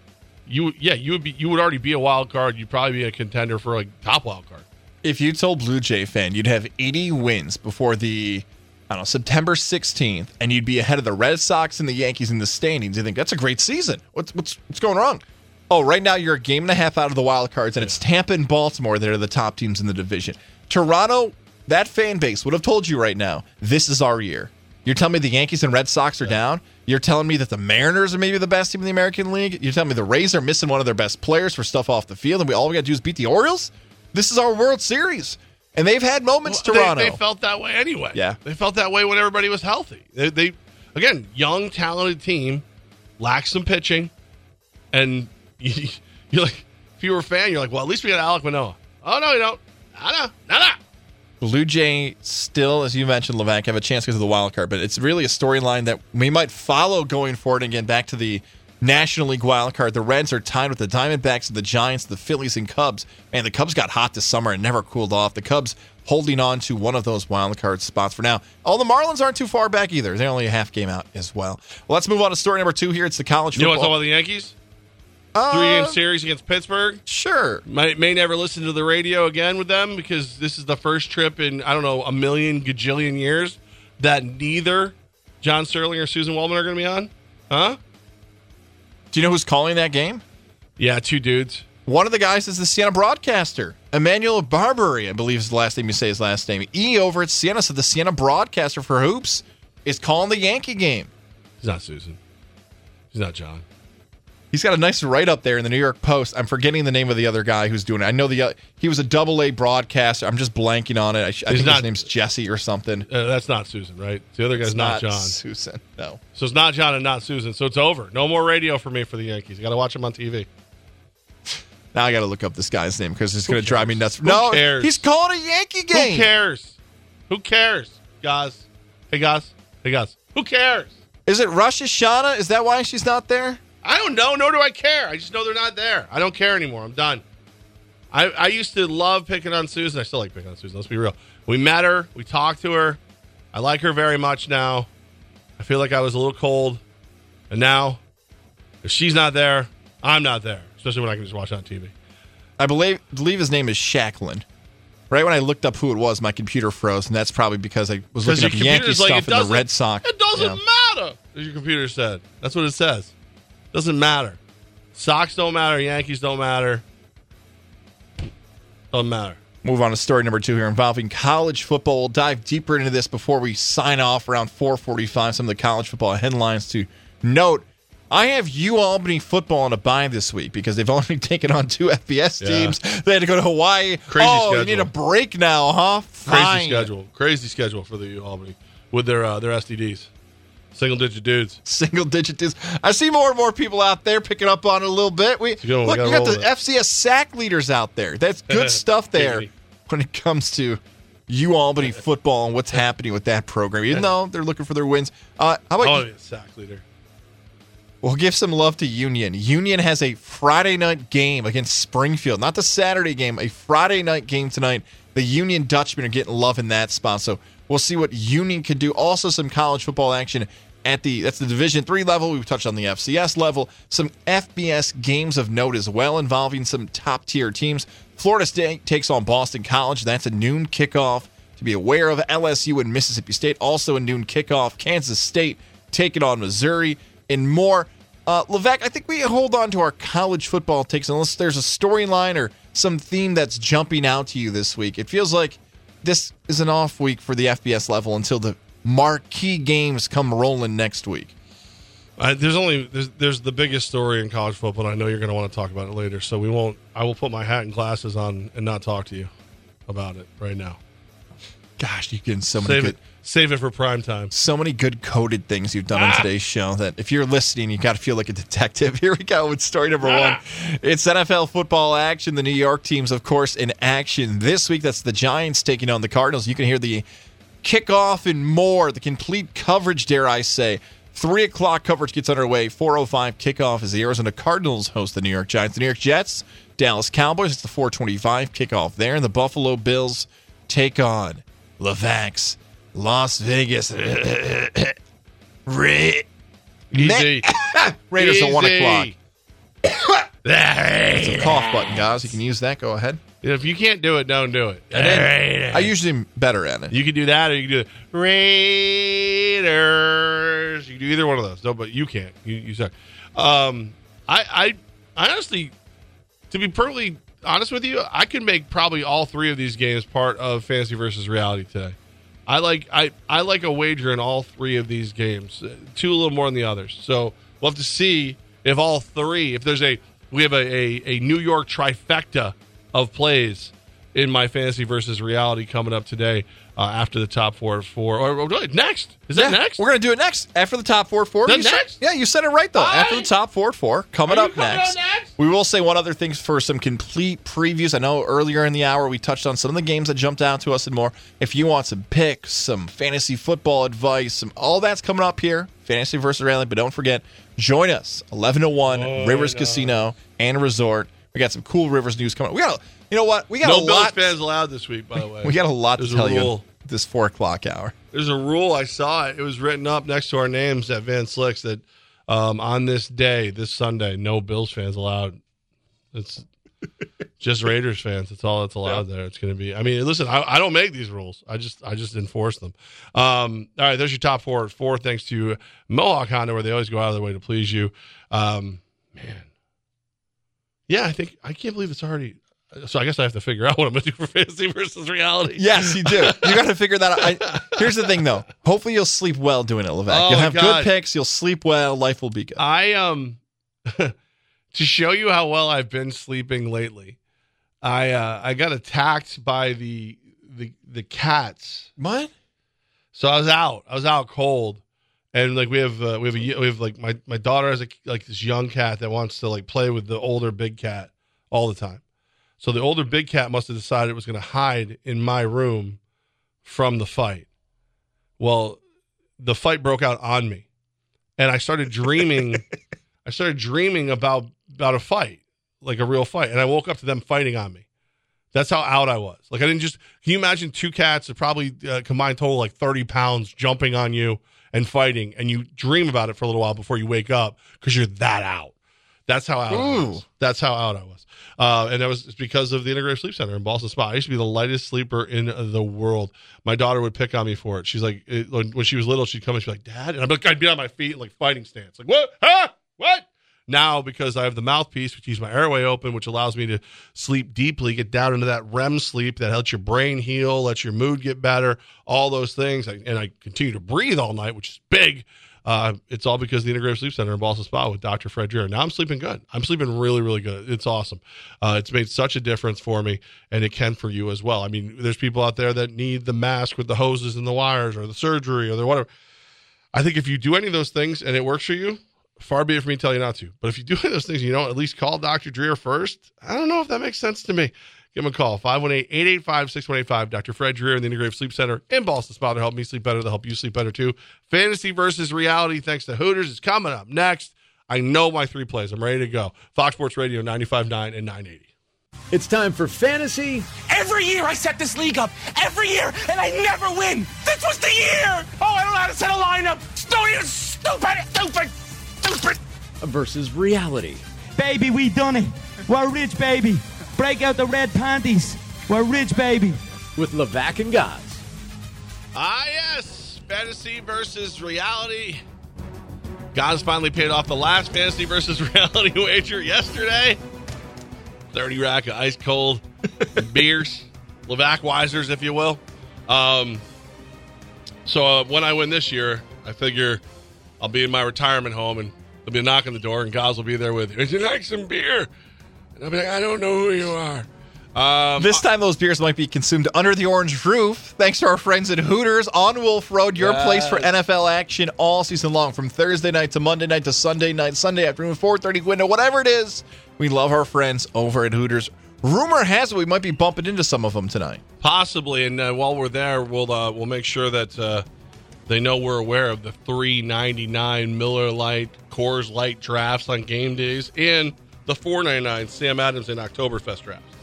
you yeah you would be you would already be a wild card. You'd probably be a contender for like top wild card. If you told Blue Jay fan you'd have 80 wins before the I don't know September 16th, and you'd be ahead of the Red Sox and the Yankees in the standings, you think that's a great season. What's what's what's going wrong? Oh, right now you're a game and a half out of the wild cards, and it's Tampa and Baltimore that are the top teams in the division. Toronto, that fan base would have told you right now, this is our year. You're telling me the Yankees and Red Sox are down? You're telling me that the Mariners are maybe the best team in the American League? You're telling me the Rays are missing one of their best players for stuff off the field, and we all we got to do is beat the Orioles? This is our World Series, and they've had moments. Well, they- Toronto, They, felt that way anyway. Yeah. they felt that way when everybody was healthy. They, they again young talented team lacks some pitching, and you, [LAUGHS] you're like if you were a fan, you're like, well at least we got Alek Manoah. Oh no, you don't. No, no, no, no. Blue Jay still, as you mentioned, Levac, have a chance because of the wild card, but it's really a storyline that we might follow going forward. And again, back to the National League wild card. The Reds are tied with the Diamondbacks, the Giants, the Phillies, and Cubs. And the Cubs got hot this summer and never cooled off. The Cubs holding on to one of those wild card spots for now. Oh, the Marlins aren't too far back either. They're only a half game out as well. well let's move on to story number two here. It's the college You want to football. talk about the Yankees? Uh, Three game series against Pittsburgh. Sure. May, may never listen to the radio again with them because this is the first trip in, I don't know, a million gajillion years that neither John Sterling or Suzyn Waldman are going to be on. Huh? Do you know who's calling that game? Yeah, two dudes. One of the guys is the Siena broadcaster, Emmanuel Berbari, I believe is the last name you say his last name. E over at Siena, so the Siena broadcaster for Hoops is calling the Yankee game. He's not Susan. He's not John. He's got a nice write up there in the New York Post. I'm forgetting the name of the other guy who's doing it. I know the uh, he was a double A broadcaster. I'm just blanking on it. I, I think not- his name's Jesse or something. Uh, that's not Susan, right? The other guy's It's not, John. Susan. No. So it's not John and not Susan. So it's over. No more radio for me for the Yankees. I got to watch them on TV. Now I got to look up this guy's name because it's going to drive me nuts. Who no, cares? he's calling a Yankee game. Who cares? Who cares, guys? Hey, guys. Hey, guys. Who cares? Is it Rosh Hashanah? Is that why she's not there? I don't know. Nor do I care. I just know they're not there. I don't care anymore. I'm done. I, I used to love picking on Suzyn. I still like picking on Suzyn. Let's be real. We met her. We talked to her. I like her very much now. I feel like I was a little cold. And now, if she's not there, I'm not there. Especially when I can just watch it on TV. I believe believe his name is Shacklin. Right when I looked up who it was, my computer froze, and that's probably because I was looking up Yankee like, stuff and the Red Sox. It doesn't Yeah. matter, as your computer said. That's what it says. Doesn't matter. Sox don't matter. Yankees don't matter. Doesn't matter. Move on to story number two here involving college football. We'll dive deeper into this before we sign off around 445. Some of the college football headlines to note. I have U Albany football in a bye this week because they've [LAUGHS] only taken on two FBS Yeah. teams. They had to go to Hawaii. Crazy oh, you need a break now, huh? Crazy schedule. Crazy schedule for the U Albany with their uh, their STDs. Single digit dudes. Single digit dudes. I see more and more people out there picking up on it a little bit. We. We look, gotta you got the. FCS sack leaders out there. That's [LAUGHS] good stuff there when it comes to U Albany [LAUGHS] football and what's happening with that program. Even though they're looking for their wins. Uh, how about you- sack leader. we'll give some love to Union. Union has a Friday night game against Springfield, not the Saturday game. A Friday night game tonight. The Union Dutchmen are getting love in that spot. So we'll see what Union can do. Also, some college football action at the that's the Division three level. We've touched on the FCS level. Some FBS games of note as well, involving some top tier teams. Florida State takes on Boston College. That's a noon kickoff to be aware of. LSU and Mississippi State also a noon kickoff. Kansas State taking on Missouri and more. Uh, Levac, I think we hold on to our college football takes unless there's a storyline or some theme that's jumping out to you this week. It feels like this is an off week for the FBS level until the marquee games come rolling next week. I, there's only there's, there's the biggest story in college football. and I know you're going to want to talk about it later, so we won't. I will put my hat and glasses on and not talk to you about it right now. Gosh, you're getting so many Save good, it. Save it for prime time. so many good coded things you've done on Ah. today's show that if you're listening, you got to feel like a detective. [LAUGHS] Here we go with story number Ah. one. It's NFL football action. The New York teams, of course, in action this week. That's the Giants taking on the Cardinals. You can hear the kickoff and more, the complete coverage, dare I say. Three o'clock coverage gets underway. 405 kickoff as the Arizona Cardinals host the New York Giants. The New York Jets, Dallas Cowboys. It's the 425 kickoff there. And the Buffalo Bills take on Levac's, Las Vegas. [COUGHS] Ra- Easy. [COUGHS] Raiders at one o'clock. It's It's a cough button, guys. You can use that. Go ahead. If you can't do it, don't do it. I usually am better at it. You can do that, or you can do the Raiders. You can do either one of those. No, but you can't. You, you suck. Um, I, I, I honestly, to be perfectly honest with you, I can make probably all three of these games part of fantasy versus reality today. I like I, I like a wager in all three of these games. Two a little more than the others. So we'll have to see if all three. If there's a we have a, a, a New York trifecta of plays in my fantasy versus reality coming up today uh, after the top four four. Or, or next is that Yeah, next? We're gonna do it next after the top four four. That You said- next? yeah, you said it right though. After the top four four, coming up coming next. next? We will say one other thing for some complete previews. I know earlier in the hour we touched on some of the games that jumped out to us and more. If you want some picks, some fantasy football advice, some all that's coming up here, fantasy versus reality. But don't forget, join us eleven to one Rivers Casino and Resort. We got some cool Rivers news coming. up. We got, a, you know what? We got no a Bills lot. fans allowed this week, by the way. [LAUGHS] We got a lot There's to tell you this four o'clock hour. There's a rule. I saw it. It was written up next to our names at Van Slicks that um, on this day, this Sunday, no Bills fans allowed. It's [LAUGHS] just Raiders fans. That's all that's allowed there. It's going to be. I mean, listen, I, I don't make these rules. I just I just enforce them. Um, all right, there's your top four. Four thanks to Mohawk Honda, where they always go out of their way to please you. Um, man, yeah, I think I can't believe it's already. So I guess I have to figure [LAUGHS] out what I'm going to do for fantasy versus reality. Yes, you do. You got to [LAUGHS] figure that out. I, here's the thing, though. Hopefully, you'll sleep well doing it, Levac. Oh, you'll have God. good picks. You'll sleep well. Life will be good. I um [LAUGHS] to show you how well I've been sleeping lately. I uh I got attacked by the the the cats. what? So I was out. I was out cold. And like we have uh, we have a we have like my my daughter has a like this young cat that wants to like play with the older big cat all the time. So the older big cat must have decided it was going to hide in my room from the fight. Well, the fight broke out on me, and I started dreaming. [LAUGHS] I started dreaming about about a fight, like a real fight, and I woke up to them fighting on me. That's how out I was. Like I didn't just. Can you imagine two cats that probably uh, combined total like thirty pounds jumping on you and fighting, and you dream about it for a little while before you wake up because you're that out. That's how out I was. That's how out I was. Uh, and that was because of the Integrative Sleep Center in Ballston Spa. I used to be the lightest sleeper in the world. My daughter would pick on me for it. She's like, it, when she was little, she'd come and she'd be like, Dad, and I'd be, like, I'd be on my feet in like fighting stance, like what? Huh? What? Now, because I have the mouthpiece, which keeps my airway open, which allows me to sleep deeply, get down into that REM sleep that helps your brain heal, lets your mood get better, all those things. And I continue to breathe all night, which is big. Uh, it's all because the Integrative Sleep Center in Ballston Spa with Dr. Fred Dreer. Now I'm sleeping good. I'm sleeping really, really good. It's awesome. Uh, it's made such a difference for me, and it can for you as well. I mean, there's people out there that need the mask with the hoses and the wires, or the surgery, or the whatever. I think if you do any of those things and it works for you, far be it for me to tell you not to. But if you do [LAUGHS] any of those things, you don't at least call Dr. Dreer first. I don't know if that makes sense to me. Give him a call, 518-885-6185. Dr. Fred Dreer in the Integrative Sleep Center in Ballston Spa to help me sleep better, to help you sleep better too. Fantasy versus reality, thanks to Hooters, is coming up next. I know my three plays. I'm ready to go. Fox Sports Radio 95.9 and 980. It's time for fantasy Every year I set this league up. Every year, and I never win. This was the year. Oh, I don't know how to set a lineup. Stupid, stupid, stupid, stupid. Versus reality. Baby, we done it. We're rich, baby. Break out the red panties. We're rich, baby. with Levac and Goz. Ah, yes. Fantasy versus reality. Gods finally paid off the last fantasy versus [LAUGHS] reality wager yesterday. 30 rack of ice cold [LAUGHS] beers, Levac Weisers, if you will. Um, so uh, when I win this year, I figure I'll be in my retirement home and there'll be a knock on the door and Gaz will be there with, Would you like some beer? And I'll be like, I don't know who you are. Um, This time, those beers might be consumed under the orange roof. Thanks to our friends at Hooters on Wolf Road, your place for NFL action all season long, from Thursday night to Monday night to Sunday night, Sunday afternoon, 4:30 window, whatever it is. We love our friends over at Hooters. Rumor has it we might be bumping into some of them tonight. Possibly, and uh, while we're there, we'll uh, we'll make sure that uh, they know we're aware of the three ninety nine Miller Lite Coors Light drafts on game days and the four ninety nine Sam Adams and Oktoberfest drafts.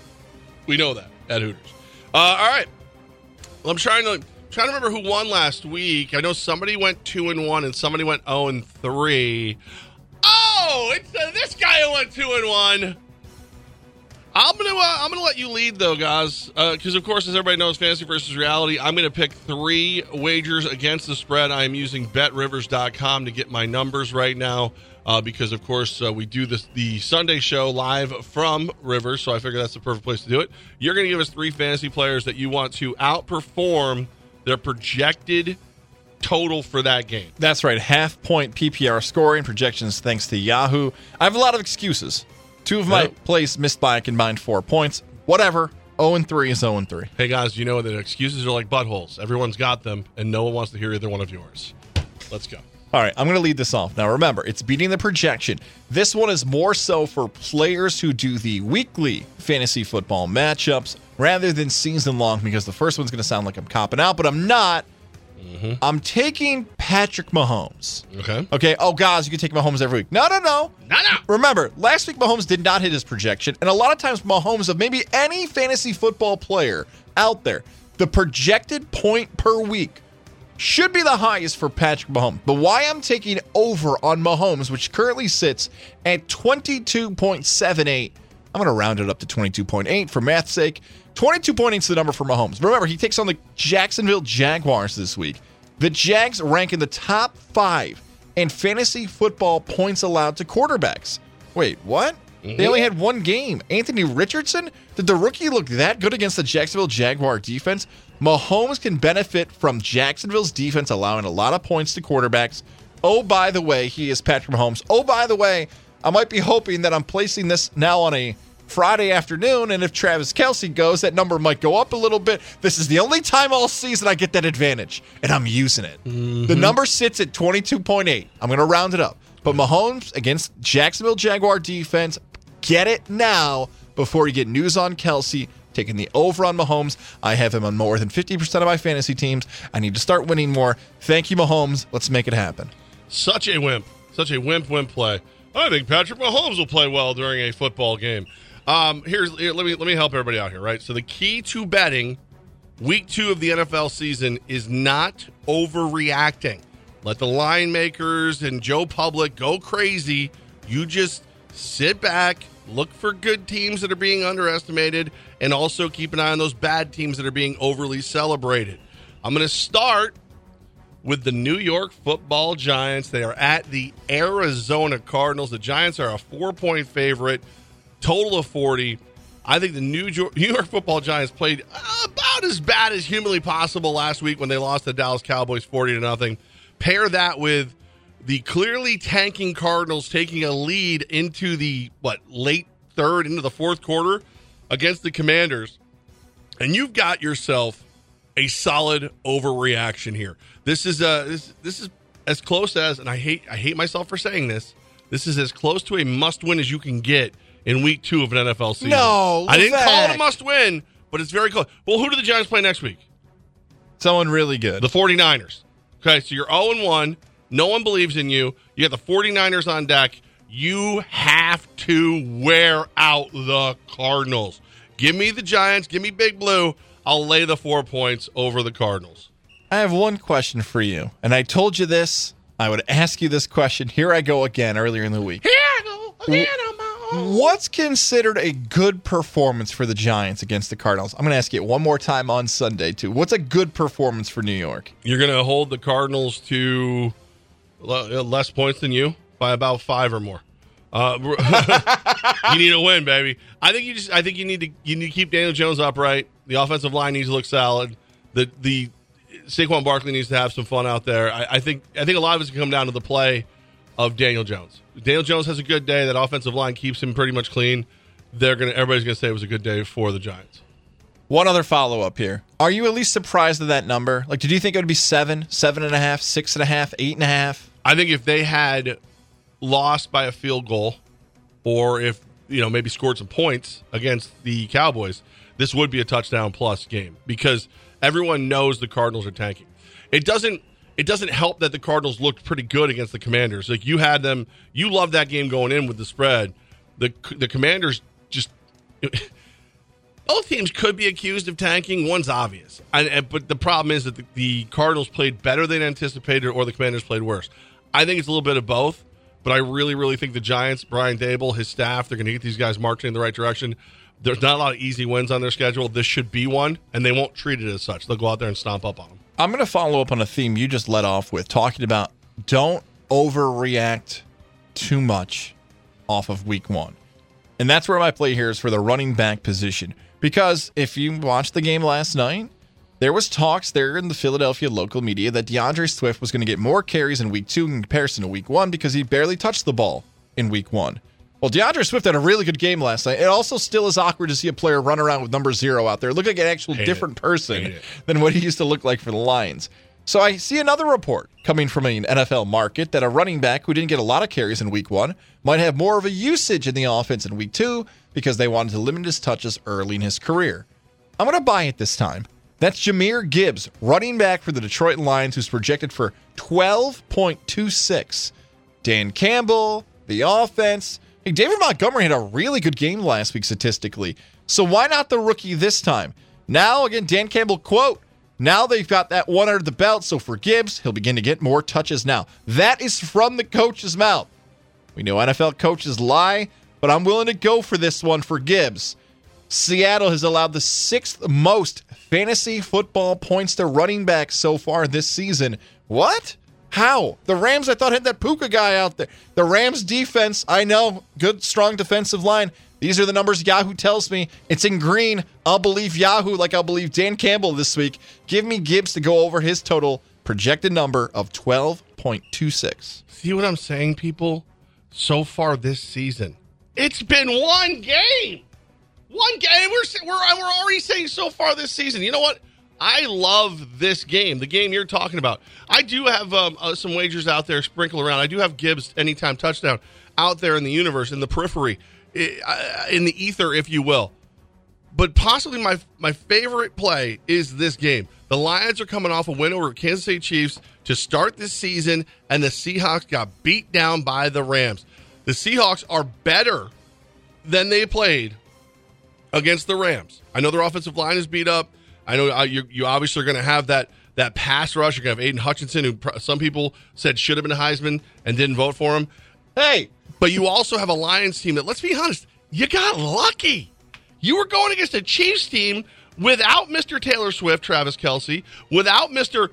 We know that at Hooters. Uh, all right, well, I'm trying to trying to remember who won last week. I know somebody went two and one, and somebody went zero and three. Oh, it's uh, this guy who went two and one. I'm gonna uh, I'm gonna let you lead though, guys, because of course, as everybody knows, fantasy versus reality. I'm gonna pick three wagers against the spread. I am using BetRivers.com to get my numbers right now, uh, because of course uh, we do this the Sunday show live from Rivers, so I figure that's the perfect place to do it. You're gonna give us three fantasy players that you want to outperform their projected total for that game. That's right, half point PPR scoring projections thanks to Yahoo. I have a lot of excuses. Two of my Yep. plays missed by a combined four points. Whatever. 0 and 3 is 0 and 3. Hey guys, you know that excuses are like buttholes. Everyone's got them, and no one wants to hear either one of yours. Let's go. All right, I'm going to lead this off. Now, remember, it's beating the projection. This one is more so for players who do the weekly fantasy football matchups rather than season long because the first one's going to sound like I'm copping out, but I'm not. Mm-hmm. I'm taking Patrick Mahomes. Okay. Okay. Oh, guys, you can take Mahomes every week. No, no, no. No, no. Remember, last week Mahomes did not hit his projection, and a lot of times Mahomes of maybe any fantasy football player out there, the projected point per week should be the highest for Patrick Mahomes. But why I'm taking over on Mahomes, which currently sits at 22.78, I'm going to round it up to 22.8 for math's sake. 22.8 is the number for Mahomes. Remember, he takes on the Jacksonville Jaguars this week. The Jags rank in the top five in fantasy football points allowed to quarterbacks. Wait, what? They only had one game. Anthony Richardson? Did the rookie look that good against the Jacksonville Jaguar defense? Mahomes can benefit from Jacksonville's defense allowing a lot of points to quarterbacks. Oh, by the way, he is Patrick Mahomes. Oh, by the way, I might be hoping that I'm placing this now on a Friday afternoon, and if Travis Kelce goes, that number might go up a little bit. This is the only time all season I get that advantage, and I'm using it. The mm-hmm. number sits at 22.8. I'm going to round it up. But Mahomes against Jacksonville Jaguar defense, get it now before you get news on Kelce. Taking the over on Mahomes. I have him on more than 50% of my fantasy teams. I need to start winning more. Thank you, Mahomes. Let's make it happen. Such a wimp. Such a wimp wimp play. I think Patrick Mahomes will play well during a football game. Um, here's here, let me let me help everybody out here, right? So the key to betting week two of the NFL season is not overreacting. Let the line makers and Joe Public go crazy. You just sit back, look for good teams that are being underestimated, and also keep an eye on those bad teams that are being overly celebrated. I'm going to start with the New York football Giants. They are at the Arizona Cardinals. The Giants are a four point favorite, total of 40. I think the New York, [LAUGHS] New York football Giants played about as bad as humanly possible last week when they lost the Dallas Cowboys 40 to nothing. Pair that with the clearly tanking Cardinals taking a lead into the what late third into the fourth quarter against the Commanders and you've got yourself a solid overreaction here. This is uh this this is as close as and I hate I hate myself for saying this. This is as close to a must win as you can get in week 2 of an NFL season. No, I didn't call it a must win, but it's very close. Well, who do the Giants play next week? Someone really good. The 49ers. Okay, so you're 0 1. No one believes in you. You got the 49ers on deck. You have to wear out the Cardinals. Give me the Giants. Give me Big Blue. I'll lay the four points over the Cardinals. I have one question for you. And I told you this. I would ask you this question. Here I go again earlier in the week. Here I go again on my own. What's considered a good performance for the Giants against the Cardinals? I'm going to ask you one more time on Sunday, too. What's a good performance for New York? You're going to hold the Cardinals to less points than you by about five or more. Uh, [LAUGHS] you need a win, baby. I think you just. I think you need to. You need to keep Daniel Jones upright. The offensive line needs to look solid. The the Saquon Barkley needs to have some fun out there. I, I think. I think a lot of it's going to come down to the play of Daniel Jones. Daniel Jones has a good day. That offensive line keeps him pretty much clean. They're gonna. Everybody's gonna say it was a good day for the Giants. One other follow up here. Are you at least surprised at that number? Like, did you think it would be seven, seven and a half, six and a half, eight and a half? I think if they had lost by a field goal, or if you know maybe scored some points against the Cowboys, this would be a touchdown plus game because everyone knows the Cardinals are tanking. It doesn't. It doesn't help that the Cardinals looked pretty good against the Commanders. Like you had them, you loved that game going in with the spread. The the Commanders just [LAUGHS] both teams could be accused of tanking. One's obvious, and, and- but the problem is that the, the Cardinals played better than anticipated, or the Commanders played worse. I think it's a little bit of both, but I really, really think the Giants, Brian Daboll, his staff, they're going to get these guys marching in the right direction. There's not a lot of easy wins on their schedule. This should be one, and they won't treat it as such. They'll go out there and stomp up on them. I'm going to follow up on a theme you just let off with talking about don't overreact too much off of week one. And that's where my play here is for the running back position. Because if you watched the game last night, there was talks there in the Philadelphia local media that D'Andre Swift was going to get more carries in week two in comparison to week one because he barely touched the ball in week one. Well, D'Andre Swift had a really good game last night. It also still is awkward to see a player run around with number zero out there, look like an actual Hate different it. person than what he used to look like for the Lions. So I see another report coming from an NFL market that a running back who didn't get a lot of carries in week one might have more of a usage in the offense in week two because they wanted to limit his touches early in his career. I'm going to buy it this time. That's Jahmyr Gibbs, running back for the Detroit Lions, who's projected for 12.26. Dan Campbell, the offense. Hey, David Montgomery had a really good game last week statistically. So why not the rookie this time? Now, again, Dan Campbell quote, now they've got that one under the belt. So for Gibbs, he'll begin to get more touches now. That is from the coach's mouth. We know NFL coaches lie, but I'm willing to go for this one for Gibbs. Seattle has allowed the sixth most fantasy football points to running backs so far this season. What? How? The Rams, I thought, had that Puka guy out there. The Rams defense, I know, good, strong defensive line. These are the numbers Yahoo tells me. It's in green. I'll believe Yahoo like I'll believe Dan Campbell this week. Give me Gibbs to go over his total projected number of 12.26. See what I'm saying, people? So far this season, it's been one game. One game. We're we're we're already saying so far this season. You know what? I love this game, the game you're talking about. I do have um, uh, some wagers out there sprinkle around. I do have Gibbs anytime touchdown out there in the universe, in the periphery, uh, in the ether, if you will. But possibly my my favorite play is this game. The Lions are coming off a win over Kansas City Chiefs to start this season, and the Seahawks got beat down by the Rams. The Seahawks are better than they played against the Rams. I know their offensive line is beat up. I know uh, you, you obviously are going to have that that pass rush. You're going to have Aidan Hutchinson, who pr- some people said should have been a Heisman and didn't vote for him. Hey, But you also have a Lions team that, let's be honest, you got lucky. You were going against a Chiefs team without Mr. Taylor Swift, Travis Kelce, without Mr.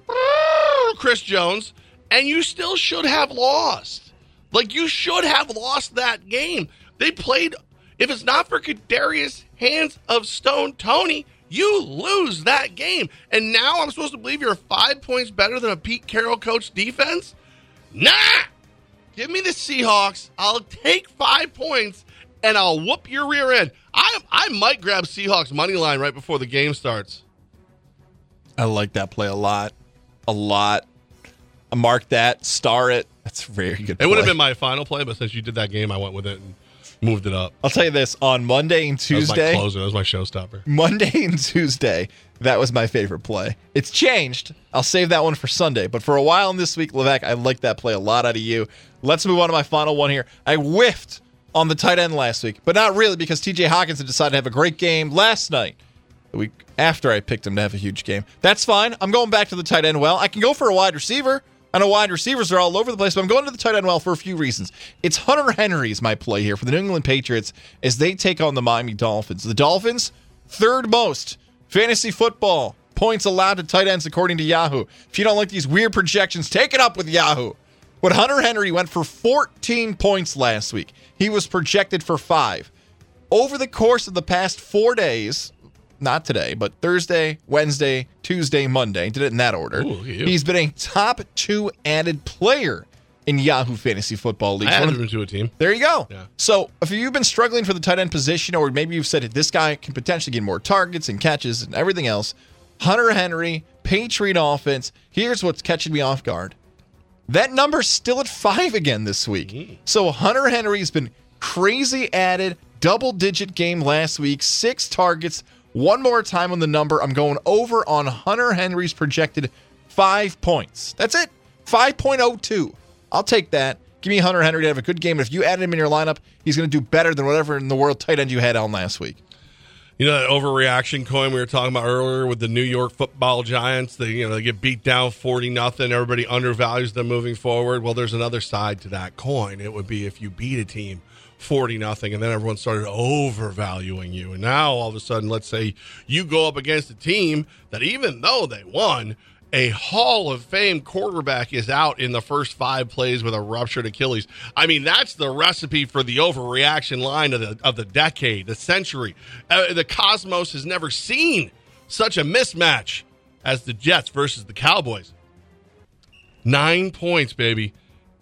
Chris Jones, and you still should have lost. Like you should have lost that game. They played. If it's not for Kadarius Hands of Stone Toney, you lose that game. And now I'm supposed to believe you're five points better than a Pete Carroll coach defense? Nah. Give me the Seahawks. I'll take five points and I'll whoop your rear end. I I might grab Seahawks money line right before the game starts. I like that play a lot. A lot. I mark that, star it. That's a very good. It would have been my final play, but since you did that game, I went with it and moved it up. I'll tell you this on Monday and Tuesday, That was my closer. That was my showstopper. Monday and Tuesday, that was my favorite play. It's changed. I'll save that one for Sunday. But for a while in this week, Levac, I like that play a lot out of you. Let's move on to my final one here. I whiffed on the tight end last week, but not really because TJ Hockenson decided to have a great game last night. The week after I picked him to have a huge game. That's fine. I'm going back to the tight end well. I can go for a wide receiver. I know wide receivers are all over the place, but I'm going to the tight end well for a few reasons. It's Hunter Henry's my play here for the New England Patriots as they take on the Miami Dolphins. The Dolphins, third most fantasy football points allowed to tight ends according to Yahoo. If you don't like these weird projections, take it up with Yahoo. But Hunter Henry went for 14 points last week. He was projected for five. Over the course of the past four days, not today, but Thursday, Wednesday, Tuesday, Monday, did it in that order. Ooh, look at you. He's been a top two added player in Yahoo Fantasy Football League. I added him to a team. there you go. Yeah. So if you've been struggling for the tight end position, or maybe you've said this guy can potentially get more targets and catches and everything else, Hunter Henry, Patriot offense. Here's what's catching me off guard. That number's still at five again this week. So Hunter Henry's been crazy added, double digit game last week, six targets. One more time on the number. I'm going over on Hunter Henry's projected five points. That's it. 5.02. I'll take that. Give me Hunter Henry to have a good game. If you added him in your lineup, he's going to do better than whatever in the world tight end you had on last week. You know that overreaction coin we were talking about earlier with the New York Football Giants. They you know they get beat down forty nothing. Everybody undervalues them moving forward. Well, there's another side to that coin. It would be if you beat a team forty nothing, and then everyone started overvaluing you. And now all of a sudden, let's say you go up against a team that even though they won. A Hall of Fame quarterback is out in the first five plays with a ruptured Achilles. I mean, that's the recipe for the overreaction line of the of the decade, the century. Uh, the Cosmos has never seen such a mismatch as the Jets versus the Cowboys. Nine points, baby.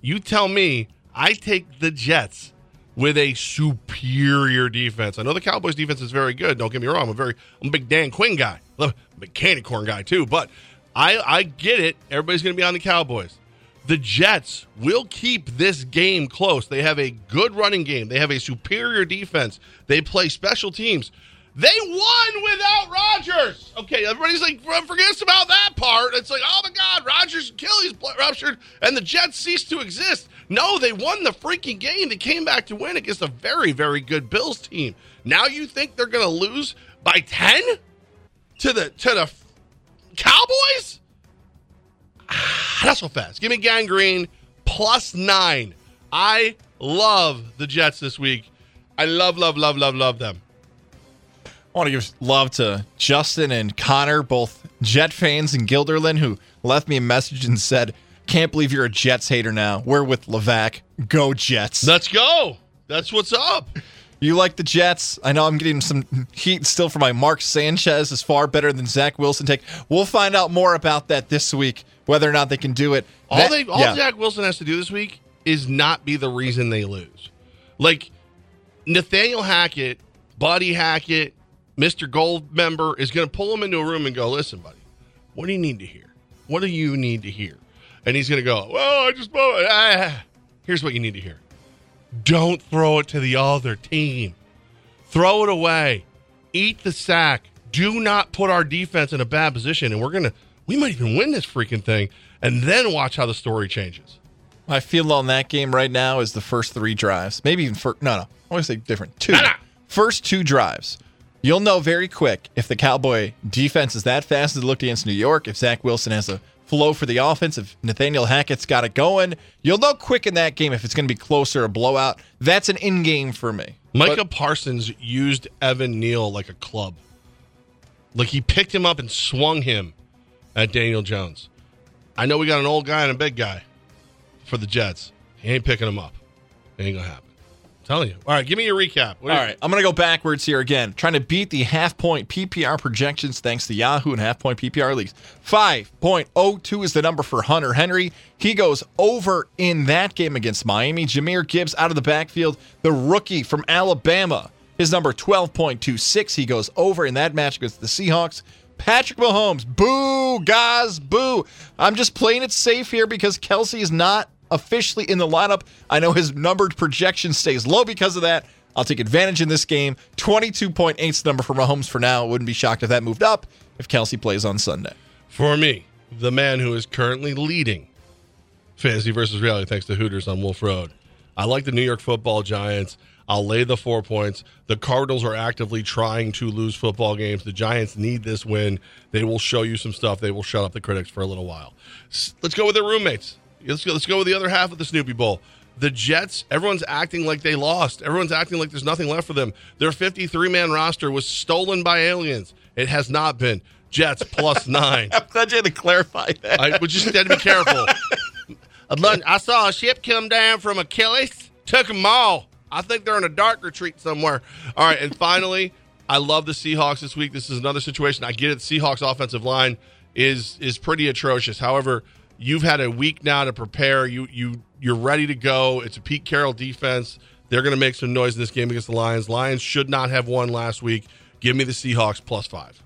You tell me I take the Jets with a superior defense. I know the Cowboys defense is very good. Don't get me wrong. I'm a very I'm a big Dan Quinn guy. I'm a candy corn guy too. But I I get it. Everybody's to be on the Cowboys. The Jets will keep this game close. They have a good running game. They have a superior defense. They play special teams. They won without Rodgers. Okay, everybody's like forgets about that part. It's like, oh my God, Rodgers' Achilles ruptured, and the Jets ceased to exist. No, they won the freaking game. They came back to win against a very, very good Bills team. Now you think they're going to lose by ten to the to the Cowboys? Ah, that's so fast. Give me Gang Green plus nine. I love the Jets this week. I love, love, love, love, love them. I want to give love to Justin and Connor, both Jet fans in Guilderland, who left me a message and said, Can't believe you're a Jets hater now. We're with Levac. Go Jets. Let's go. That's what's up. You like the Jets? I know I'm getting some heat still for my Mark Sanchez is far better than Zach Wilson take. We'll find out more about that this week, whether or not they can do it. All That- they all yeah. Zach Wilson has to do this week is not be the reason they lose. Like Nathaniel Hackett, Buddy Hackett, Mr. Gold member is going to pull him into a room and go, "Listen, buddy, what do you need to hear? What do you need to hear?" And he's going to go, "Well, I just ah. here's what you need to hear. Don't throw it to the other team. Throw it away. Eat the sack. Do not put our defense in a bad position. And we're going to, we might even win this freaking thing. And then watch how the story changes. My feel on that game right now is the first three drives. Maybe even for no, no. I want to say different. Two. Nah. First two drives. You'll know very quick if the Cowboy defense is that fast as it looked against New York, if Zach Wilson has a flow for the offense, if Nathaniel Hackett's got it going. You'll know quick in that game if it's going to be closer or blowout. That's an in game for me. Micah But- Parsons used Evan Neal like a club. Like he picked him up and swung him at Daniel Jones. I know we got an old guy and a big guy for the Jets. He ain't picking him up. It ain't going to happen. Telling you. All right, give me your recap. What All you- I'm going to go backwards here again. Trying to beat the half point PPR projections thanks to Yahoo and half point PPR leagues. 5.02 is the number for Hunter Henry. He goes over in that game against Miami. Jahmyr Gibbs out of the backfield, the rookie from Alabama. His number 12.26. He goes over in that match against the Seahawks. Patrick Mahomes, boo, guys, boo. I'm just playing it safe here because Kelce is not officially in the lineup. I know his numbered projection stays low because of that. I'll take advantage in this game. 22.8 is the number for Mahomes for now. Wouldn't be shocked if that moved up if Kelce plays on Sunday. For me, the man who is currently leading fantasy versus reality thanks to Hooters on Wolf Road. I like the New York football giants. I'll lay the four points. The Cardinals are actively trying to lose football games. The Giants need this win. They will show you some stuff. They will shut up the critics for a little while. Let's go with their roommates. Let's go, let's go with the other half of the Snoopy Bowl. The Jets, everyone's acting like they lost. Everyone's acting like there's nothing left for them. Their 53 man roster was stolen by aliens. It has not been. Jets plus [LAUGHS] nine. I'm glad you had to clarify that. I would just had to be careful. [LAUGHS] I saw a ship come down from Achilles, took them all. I think they're in a dark retreat somewhere. All right, and finally, I love the Seahawks this week. This is another situation. I get it. Seahawks offensive line is is pretty atrocious. However, you've had a week now to prepare. You you you're ready to go. It's a Pete Carroll defense. They're going to make some noise in this game against the Lions. Lions should not have won last week. Give me the Seahawks plus five.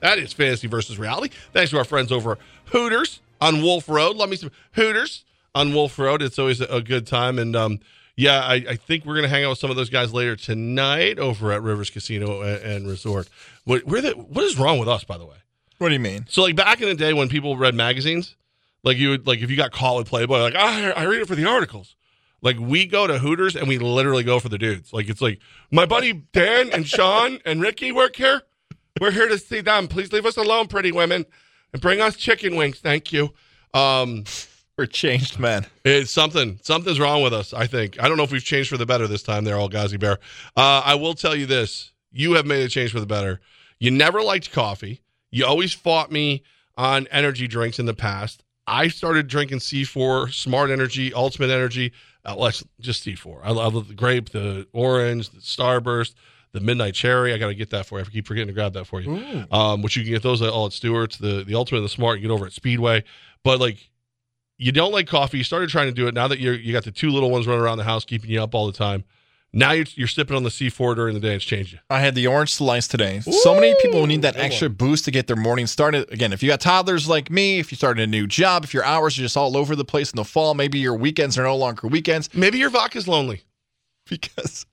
That is fantasy versus reality. Thanks to our friends over Hooters on Wolf Road. Let me some Hooters on Wolf Road. It's always a, good time. And um, yeah, I, I think we're going to hang out with some of those guys later tonight over at Rivers Casino and, and Resort. What, the, what is wrong with us, by the way? What do you mean? So, like back in the day when people read magazines, like you would, like if you got caught with Playboy, like "Ah, I, I read it for the articles. Like we go to Hooters and we literally go for the dudes. Like it's like my buddy Dan and Sean and Ricky work here. We're here to see them. Please leave us alone, pretty women, and bring us chicken wings. Thank you. Um, We're changed men. it's something. Something's wrong with us. I think. I don't know if we've changed for the better this time. There, all Gazi Bear. Uh, I will tell you this: you have made a change for the better. You never liked coffee. You always fought me on energy drinks in the past. I started drinking C4, Smart Energy, Ultimate Energy. Uh, it's just C4. I love the grape, the orange, the Starburst, the Midnight Cherry. I got to get that for you. I keep forgetting to grab that for you. Um, which you can get those at all at Stewart's. The the Ultimate and the Smart you get over at Speedway. But like you don't like coffee. You started trying to do it now that you're you got the two little ones running around the house keeping you up all the time. Now you're, you're sipping on the C4 during the day. It's changed you. I had the orange slice today. so many people need that extra one. boost to get their morning started. Again, if you got toddlers like me, if you started a new job, if your hours are just all over the place in the fall, maybe your weekends are no longer weekends Maybe your vodka's lonely. [LAUGHS] because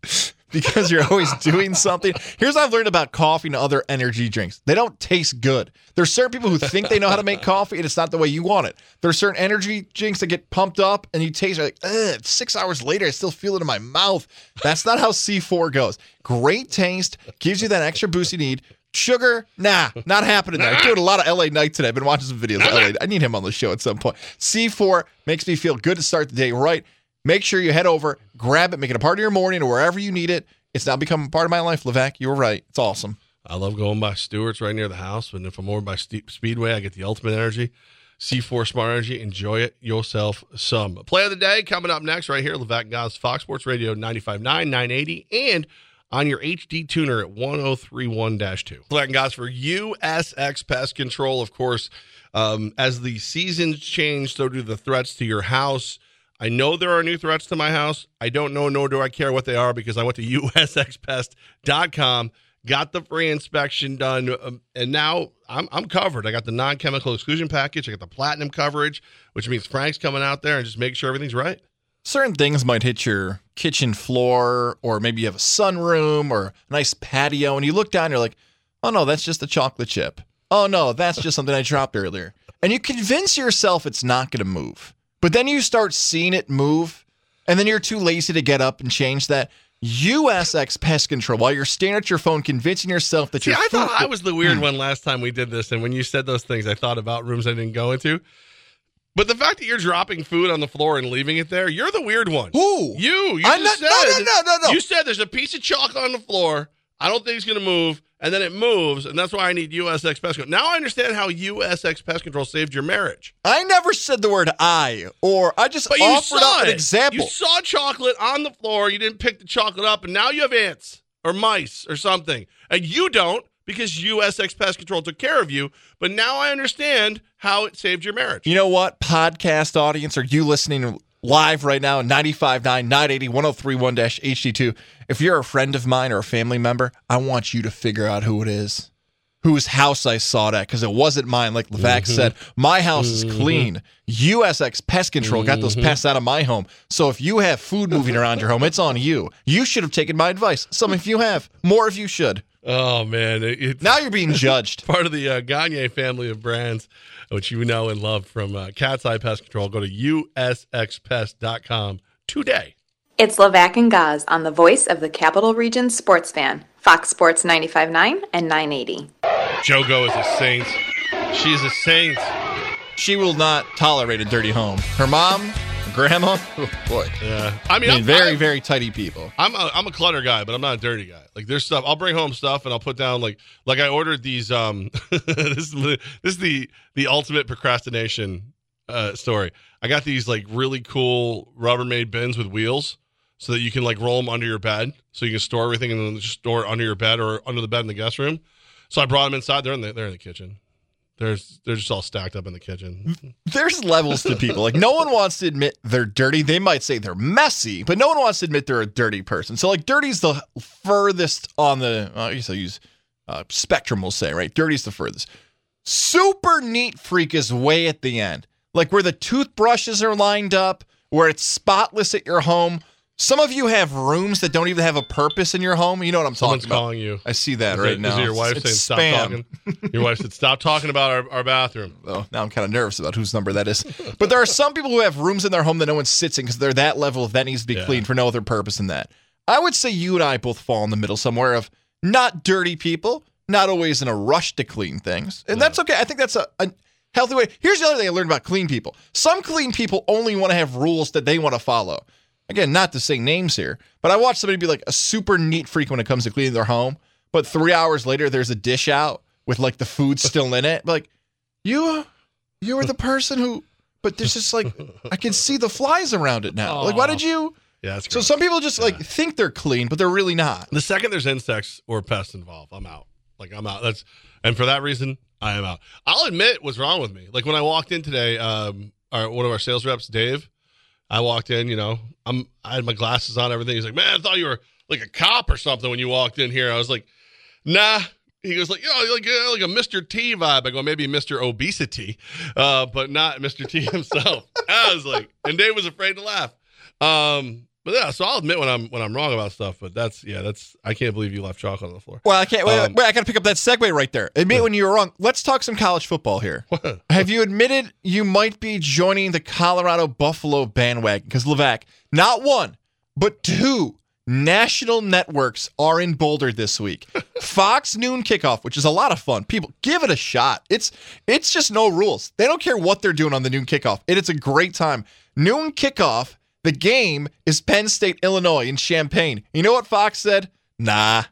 because you're always doing something. Here's what I've learned about coffee and other energy drinks. They don't taste good. There's certain people who think they know how to make coffee and it's not the way you want it. There's certain energy drinks that get pumped up and you taste like, Ugh, six hours later, I still feel it in my mouth. That's not how C4 goes. Great taste, gives you that extra boost you need. Sugar, nah, not happening there. I'm doing a lot of LA Night today. I've been watching some videos of LA. I need him on the show at some point. C4 makes me feel good to start the day right. Make sure you head over, grab it, make it a part of your morning or wherever you need it. It's now become part of my life, Levac. You were right. It's awesome. I love going by Stewart's right near the house. And if I'm over by Speedway, I get the ultimate energy. C4 Smart Energy. Enjoy it yourself some. Play of the day coming up next right here. Levac Goss, Fox Sports Radio 95.9, 980, and on your HD tuner at 1031-2. Levac Goss for USX Pest Control, of course. Um, as the seasons change, so do the threats to your house. I know there are new threats to my house. I don't know, nor do I care what they are because I went to [LAUGHS] usxpest.com, got the free inspection done, um, and now I'm, I'm covered. I got the non chemical exclusion package, I got the platinum coverage, which means Frank's coming out there and just make sure everything's right. Certain things might hit your kitchen floor, or maybe you have a sunroom or a nice patio, and you look down, and you're like, oh no, that's just a chocolate chip. Oh no, that's just something I dropped earlier. And you convince yourself it's not going to move. But then you start seeing it move, and then you're too lazy to get up and change that. USX Pest Control, while you're staring at your phone, convincing yourself that See, your I thought I was the weird hmm. one last time we did this, and when you said those things, I thought about rooms I didn't go into. But the fact that you're dropping food on the floor and leaving it there, you're the weird one. Who? You. You I'm just not- no, said, no, no, no, no. You said there's a piece of chalk on the floor. I don't think it's going to move, and then it moves, and that's why I need USX Pest Control. Now I understand how USX Pest Control saved your marriage. I never said the word I, or I just But you offered saw up an example. You saw chocolate on the floor. You didn't pick the chocolate up, and now you have ants or mice or something, and you don't because USX Pest Control took care of you. But now I understand how it saved your marriage. You know what, podcast audience, are you listening live right now? 95.9, 980, 1031 HD2. If you're a friend of mine or a family member, I want you to figure out who it is. Whose house I saw it at, because it wasn't mine, like Levac mm-hmm. said. My house is mm-hmm. clean. USX Pest Control got those mm-hmm. pests out of my home. So if you have food moving around your home, it's on you. You should have taken my advice. Some of you have. More of you should. Oh man, it, it's Now you're being judged. [LAUGHS] part of the uh, Gagne family of brands, which you know and love from uh, Cat's Eye Pest Control. Go to usxpest.com today. It's Levac and Gaz on the voice of the Capital Region sports fan, Fox Sports 95.9 and 980. Jogo is a saint. She's a saint. She will not tolerate a dirty home. Her mom, her grandma, [LAUGHS] oh boy. Yeah, I mean, I I'm very, I'm, very tidy people. I'm a, I'm a clutter guy, but I'm not a dirty guy. Like there's stuff I'll bring home stuff and I'll put down like like I ordered these. Um, [LAUGHS] this is this is the the ultimate procrastination uh, story. I got these like really cool Rubbermaid bins with wheels, so that you can like roll them under your bed, so you can store everything and then just store it under your bed or under the bed in the guest room. So I brought them inside. They're in the they're in the kitchen. There's they're just all stacked up in the kitchen. There's levels to people. Like no one wants to admit they're dirty. They might say they're messy, but no one wants to admit they're a dirty person. So like dirty's the furthest on the I guess I'll use uh, spectrum we'll say, right? Dirty's the furthest. Super neat freak is way at the end. Like where the toothbrushes are lined up, where it's spotless at your home. Some of you have rooms that don't even have a purpose in your home. You know what I'm Someone's talking about. calling you. I see that Is right it- now. Is it your wife It's saying stop talking? Your wife said stop talking about our, our bathroom. [LAUGHS] Oh, now I'm kind of nervous about whose number that is. But there are some people who have rooms in their home that no one sits in because they're that level of that needs to be Yeah. cleaned for no other purpose than that. I would say you and I both fall in the middle somewhere of not dirty people, not always in a rush to clean things. And that's okay. I think that's a, a healthy way. Here's the other thing I learned about clean people. Some clean people only want to have rules that they want to follow. Again, not to say names here, but I watched somebody be like a super neat freak when it comes to cleaning their home. But three hours later, there's a dish out with like the food still in it. Like, you you were the person who but there's just like I can see the flies around it now. Like why did you Yeah, that's So some people just like think they're clean, but they're really not. the second there's insects or pests involved, I'm out. Like I'm out. That's and for that reason, I am out. I'll admit what's wrong with me. Like when I walked in today, um, our, one of our sales reps, Dave, I walked in, you know, I'm I had my glasses on, everything. He's like, man, I thought you were like a cop or something when you walked in here. I was like, nah. He goes like, yo, like uh, like a Mr. T vibe. I go maybe Mr. Obesity, uh, but not Mr. T himself. [LAUGHS] I was like, and Dave was afraid to laugh. Um, but yeah, so I'll admit when I'm when I'm wrong about stuff. But that's yeah, that's I can't believe you left chocolate on the floor. Well, I can't. Wait, Um, wait, I got to pick up that segue right there. Admit when you were wrong. Let's talk some college football here. [LAUGHS] Have you admitted you might be joining the Colorado Buffalo bandwagon? Because Levac, not one, but two national networks are in Boulder this week. [LAUGHS] Fox noon kickoff, which is a lot of fun. People give it a shot. It's it's just no rules. They don't care what they're doing on the noon kickoff. It is a great time. Noon kickoff. The game is Penn State, Illinois in Champaign. You know what Fox said? Nah.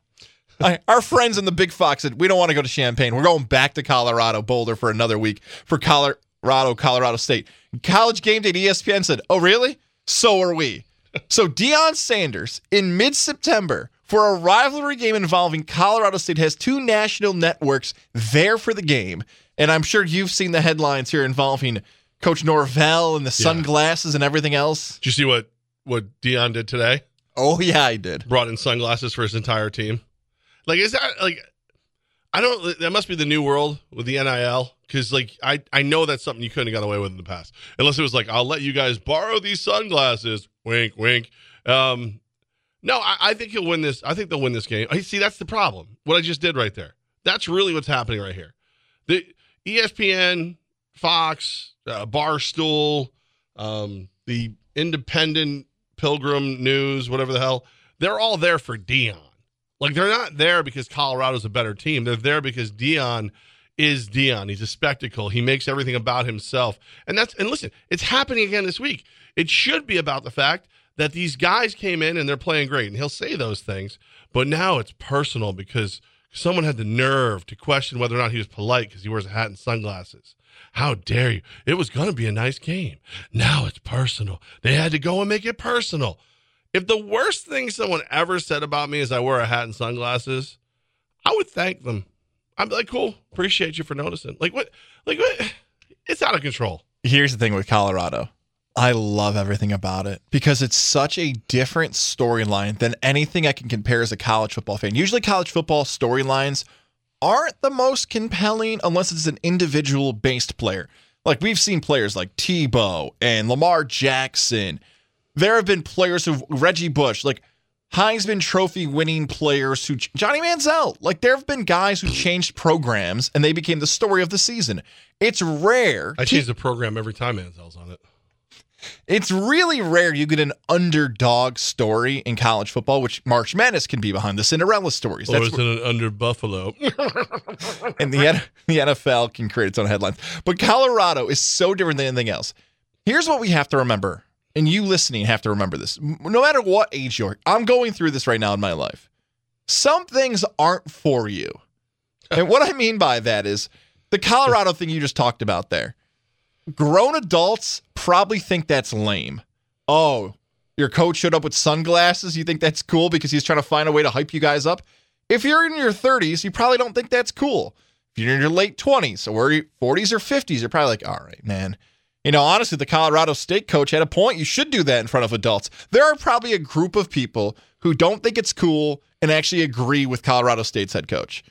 Our friends in the Big Fox said, we don't want to go to Champaign. We're going back to Colorado, Boulder for another week for Colorado, Colorado State. College Game Day, ESPN said, oh, really? So are we. So Deion Sanders in mid September for a rivalry game involving Colorado State has two national networks there for the game. And I'm sure you've seen the headlines here involving Coach Norvell and the sunglasses and everything else. Did you see what what Deion did today? Oh, yeah, I did. Brought in sunglasses for his entire team. Like, is that like? I don't. That must be the new world with the NIL because, like, I I know that's something you couldn't have got away with in the past, unless it was like, I'll let you guys borrow these sunglasses. Wink, wink. Um, no, I, I think he'll win this. I think they'll win this game. I see that's the problem. What I just did right there. That's really what's happening right here. The ESPN, Fox, uh, Barstool, um, the Independent, Pilgrim News, whatever the hell, they're all there for Deion. Like they're not there because Colorado's a better team. They're there because Deion is Deion. He's a spectacle. He makes everything about himself. And that's and listen, it's happening again this week. It should be about the fact that these guys came in and they're playing great. And he'll say those things, but now it's personal because someone had the nerve to question whether or not he was polite because he wears a hat and sunglasses. How dare you? It was going to be a nice game. Now it's personal. They had to go and make it personal. If the worst thing someone ever said about me is I wear a hat and sunglasses, I would thank them. Be like, cool, appreciate you for noticing. Like what? Like what? It's out of control. Here's the thing with Colorado. I love everything about it because it's such a different storyline than anything I can compare as a college football fan. Usually, college football storylines aren't the most compelling unless it's an individual based player. Like we've seen players like Tebow and Lamar Jackson. There have been players who Reggie Bush, like Heisman Trophy winning players who Johnny Manziel. Like there have been guys who changed programs and they became the story of the season. It's rare. I change the program every time Manziel's on it. It's really rare you get an underdog story in college football, which March Madness can be behind the Cinderella stories. Or That's is where- it an under Buffalo? [LAUGHS] and the, the NFL can create its own headlines. But Colorado is so different than anything else. Here's what we have to remember, and you listening have to remember this. No matter what age you're, I'm going through this right now in my life. Some things aren't for you. And what I mean by that is the Colorado thing you just talked about there. Grown adults probably think that's lame. Oh, your coach showed up with sunglasses. You think that's cool because he's trying to find a way to hype you guys up? If you're in your 30s, you probably don't think that's cool. If you're in your late 20s or 40s or 50s, you're probably like, all right, man. You know, honestly, the Colorado State coach had a point. You should do that in front of adults. There are probably a group of people who don't think it's cool and actually agree with Colorado State's head coach.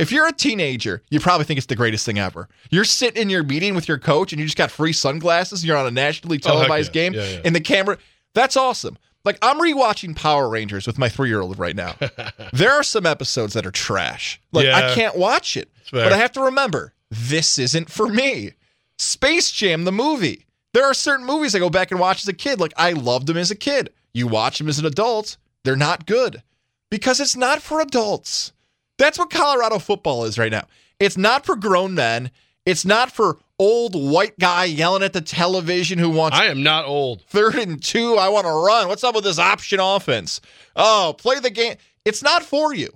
If you're a teenager, you probably think it's the greatest thing ever. You're sitting in your meeting with your coach and you just got free sunglasses and you're on a nationally Oh, televised yeah. game Yeah, yeah. and the camera. That's awesome. Like I'm rewatching Power Rangers with my three year old right now. [LAUGHS] there are some episodes that are trash. Like I can't watch it. But I have to remember this isn't for me. Space Jam, the movie. There are certain movies I go back and watch as a kid. Like I loved them as a kid. You watch them as an adult, they're not good because it's not for adults. That's what Colorado football is right now. It's not for grown men. It's not for old white guy yelling at the television who wants I am not old. third and two. I want to run. What's up with this option offense? Oh, play the game. It's not for you.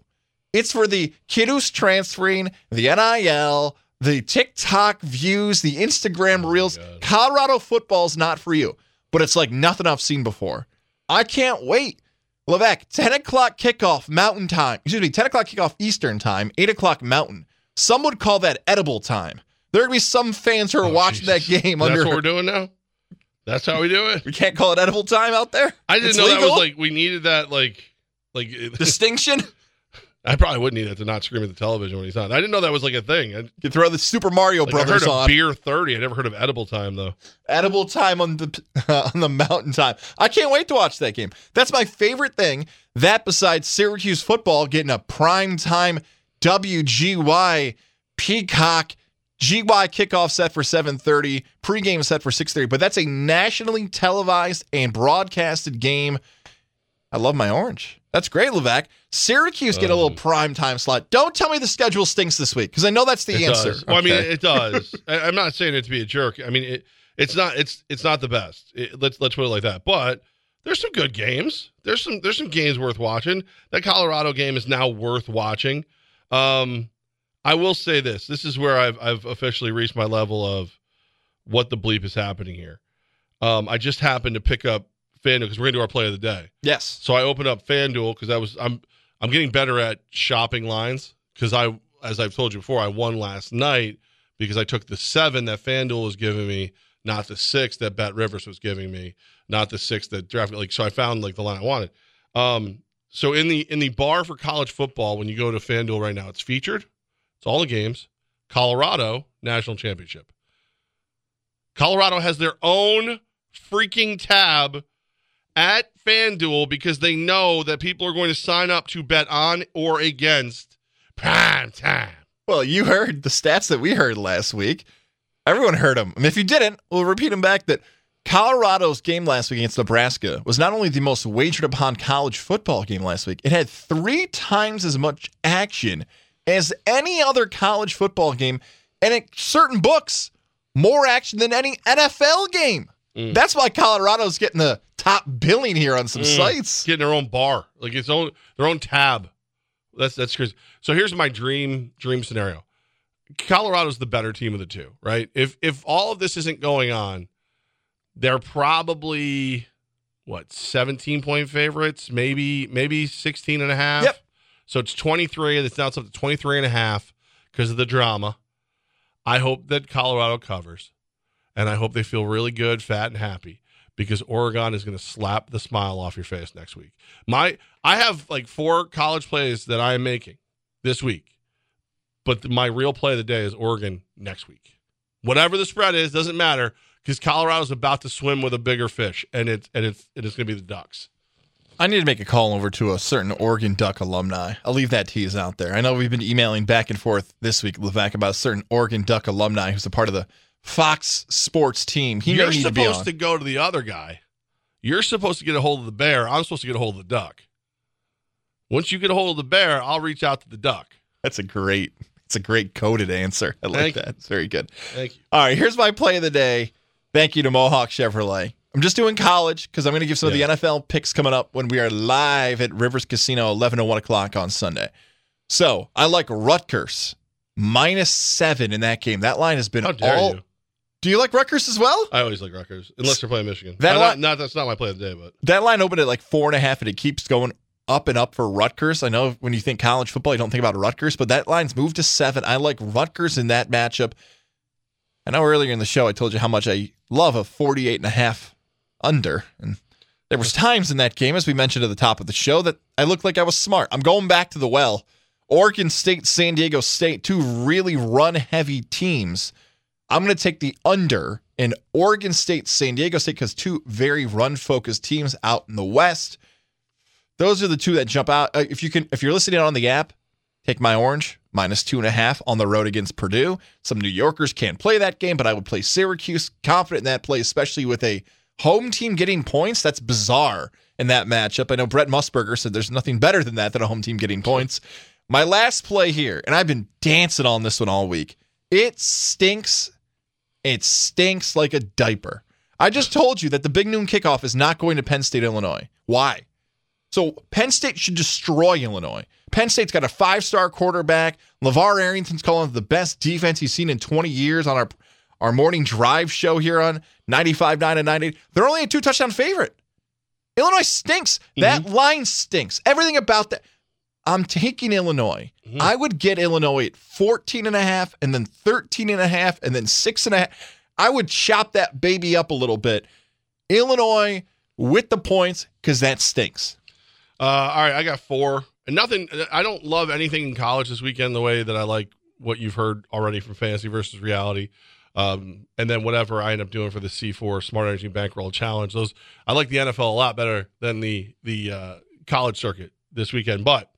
It's for the kid who's transferring, the NIL, the TikTok views, the Instagram oh reels. Colorado football's not for you, but it's like nothing I've seen before. I can't wait. Levac, 10 o'clock kickoff Mountain Time. Excuse me, 10 o'clock kickoff Eastern Time, 8 o'clock Mountain. Some would call that edible time. There'd be some fans who are Oh, watching Jesus. that game That's under what we're doing now. That's how we do it. We can't call it edible time out there. I didn't It's know that was like we needed that like like [LAUGHS] distinction. I probably wouldn't need that to not scream at the television when he's on. I didn't know that was like a thing. I, You throw the Super Mario like, I heard Brothers of on. beer thirty. I never heard of edible time though. edible time on the [LAUGHS] on the mountain time. I can't wait to watch that game. That's my favorite thing. That besides Syracuse football getting a prime time WGY Peacock GY kickoff set for 7:30, pregame set for 6:30, but that's a nationally televised and broadcasted game. I love my orange. That's great, Levac. Syracuse get a little prime time slot. Don't tell me the schedule stinks this week because I know that's the It answer. does. Well, I mean, it does. [LAUGHS] I, I'm not saying it to be a jerk. I mean, it, it's not. It's it's not the best. It, let's let's put it like that. But there's some good games. There's some there's some games worth watching. That Colorado game is now worth watching. Um, I will say this. This is where I've I've officially reached my level of what the bleep is happening here. Um, I just happened to pick up FanDuel because we're gonna do our play of the day. yes. So I opened up FanDuel because I was I'm I'm getting better at shopping lines because I as I've told you before I won last night because I took the seven that FanDuel was giving me, not the six that Bet Rivers was giving me, not the six that draft like so I found like the line I wanted. Um, so in the in the bar for college football when you go to FanDuel right now, it's featured. It's all the games. Colorado national championship. Colorado has their own freaking tab at FanDuel because they know that people are going to sign up to bet on or against prime time. Well, you heard the stats that we heard last week. Everyone heard them. And if you didn't, we'll repeat them back that Colorado's game last week against Nebraska was not only the most wagered upon college football game last week, it had three times as much action as any other college football game. And at certain books, more action than any NFL game. Mm. That's why Colorado's getting the top billing here on some mm. sites. Getting their own bar, like its own their own tab. That's that's crazy. So here's my dream dream scenario. Colorado's the better team of the two, right? If if all of this isn't going on, they're probably what 17 point favorites, maybe maybe 16 and a half. Yep. So it's 23 and it's now it's up to 23 and a half because of the drama. I hope that Colorado covers and I hope they feel really good, fat and happy because Oregon is going to slap the smile off your face next week. My I have like four college plays that I am making this week. But my real play of the day is Oregon next week. Whatever the spread is doesn't matter because Colorado's about to swim with a bigger fish and it's and it's it is going to be the Ducks. I need to make a call over to a certain Oregon Duck alumni. I'll leave that tease out there. I know we've been emailing back and forth this week, Levac, about a certain Oregon Duck alumni who's a part of the Fox Sports team. He You're may need to be supposed on. to go to the other guy. You're supposed to get a hold of the bear. I'm supposed to get a hold of the duck. Once you get a hold of the bear, I'll reach out to the duck. That's a great, it's a great coded answer. I like Thank you. that. It's very good. Thank you. All right, here's my play of the day. Thank you to Mohawk Chevrolet. I'm just doing college because I'm going to give some Yeah. of the NFL picks coming up when we are live at Rivers Casino, 11 to 1 o'clock on Sunday. So I like Rutgers minus seven in that game. That line has been all. you? Do you like Rutgers as well? I always like Rutgers, unless they're playing Michigan. That Uh, li- not, not that's not my play of the day, but That line opened at like four and a half, and it keeps going up and up for Rutgers. I know when you think college football, you don't think about Rutgers, but that line's moved to seven. I like Rutgers in that matchup. I know earlier in the show I told you how much I love a 48 and a half under. And there was times in that game, as we mentioned at the top of the show, that I looked like I was smart. I'm going back to the well. Oregon State, San Diego State, two really run heavy teams. I'm going to take the under in Oregon State, San Diego State, because two very run focused teams out in the West. Those are the two that jump out. Uh, If you can, if you're listening on the app, take my orange minus two and a half on the road against Purdue. Some New Yorkers can't play that game, but I would play Syracuse. Confident in that play, especially with a home team getting points. That's bizarre in that matchup. I know Brent Musburger said there's nothing better than that than a home team getting points. My last play here, and I've been dancing on this one all week. It stinks. It stinks like a diaper. I just told you that the big noon kickoff is not going to Penn State, Illinois. Why? So Penn State should destroy Illinois. Penn State's got a five-star quarterback. LaVar Arrington's calling the best defense he's seen in 20 years on our our morning drive show here on 95.9 and 98. They're only a two-touchdown favorite. Illinois stinks. That mm-hmm. line stinks. Everything about that. I'm taking Illinois. I would get Illinois at 14 and a half and then 13 and a half and then six and a half. I would chop that baby up a little bit Illinois with the points because that stinks. Uh, all right, I got four. And nothing, I don't love anything in college this weekend the way that I like what you've heard already from fantasy versus reality. Um, and then whatever I end up doing for the C4 Smart Energy Bankroll Challenge. Those I like the NFL a lot better than the the uh, college circuit this weekend. But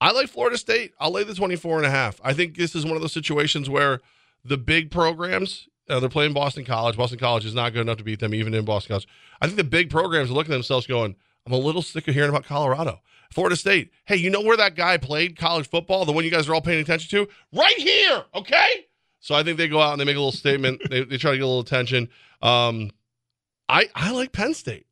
I like Florida State. I'll lay the 24 and a half. I think this is one of those situations where the big programs, uh, they're playing Boston College. Boston College is not good enough to beat them, even in Boston College. I think the big programs are looking at themselves going, I'm a little sick of hearing about Colorado. Florida State. Hey, you know where that guy played college football? The one you guys are all paying attention to? Right here, okay? So I think they go out and they make a little statement. [LAUGHS] they, they try to get a little attention. Um, I I like Penn State.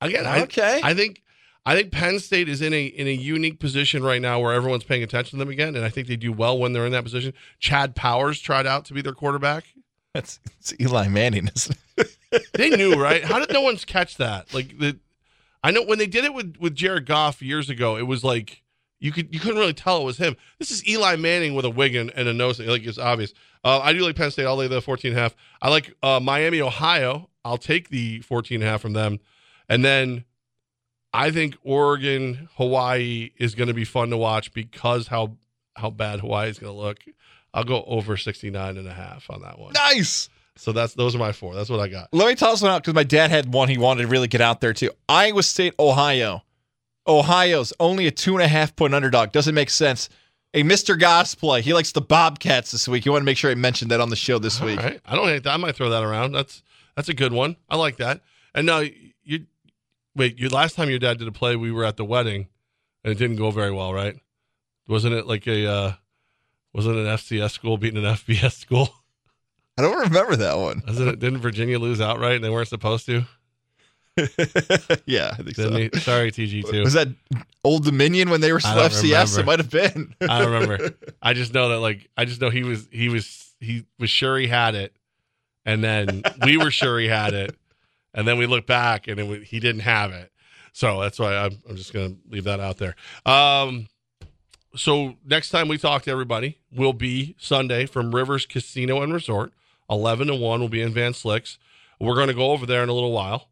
Again, I, Okay. I think I think Penn State is in a in a unique position right now where everyone's paying attention to them again, and I think they do well when they're in that position. Chad Powers tried out to be their quarterback. That's it's Eli Manning, isn't it? They knew, right? How did no one catch that? Like the, I know when they did it with with Jared Goff years ago, it was like you could you couldn't really tell it was him. This is Eli Manning with a wig and, and a nose. Like it's obvious. Uh, I do like Penn State. I'll lay the 14 and a half. I like uh, Miami, Ohio. I'll take the 14 and a half from them, and then I think Oregon, Hawaii is going to be fun to watch because how how bad Hawaii is going to look. I'll go over 69 and a half on that one. Nice. So that's those are my four. That's what I got. Let me toss one out because my dad had one he wanted to really get out there too. Iowa State, Ohio. Ohio's only a two and a half point underdog. Doesn't make sense. A Mr. Goss play. He likes the Bobcats this week. You want to make sure I mentioned that on the show this week. All right. I don't hate that. I might throw that around. That's that's a good one. I like that. And now wait. your last time your dad did a play, we were at the wedding, and it didn't go very well, right? Wasn't it like a uh, wasn't an FCS school beating an FBS school? [LAUGHS] I don't remember that one. Wasn't it? Didn't Virginia lose outright and they weren't supposed to? [LAUGHS] yeah, I think so. he? Sorry, TG two. [LAUGHS] Was that Old Dominion when they were still FCS? remember. It might have been. I don't remember. I just know that like I just know he was he was he was sure he had it, and then we were sure he had it, and then we look back and it, he didn't have it. So that's why I'm, I'm just gonna leave that out there. Um, so next time we talk to everybody will be Sunday from Rivers Casino and Resort. Eleven to one will be in Van Slyck's. We're going to go over there in a little while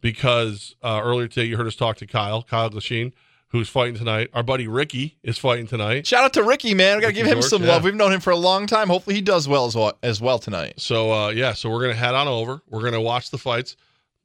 because uh, earlier today you heard us talk to Kyle Kyle Glasheen, who's fighting tonight. Our buddy Ricky is fighting tonight. Shout out to Ricky, man. We got to give him George, some yeah. love. We've known him for a long time. Hopefully, he does well as well, as well tonight. So uh, yeah, so we're gonna head on over. We're gonna watch the fights.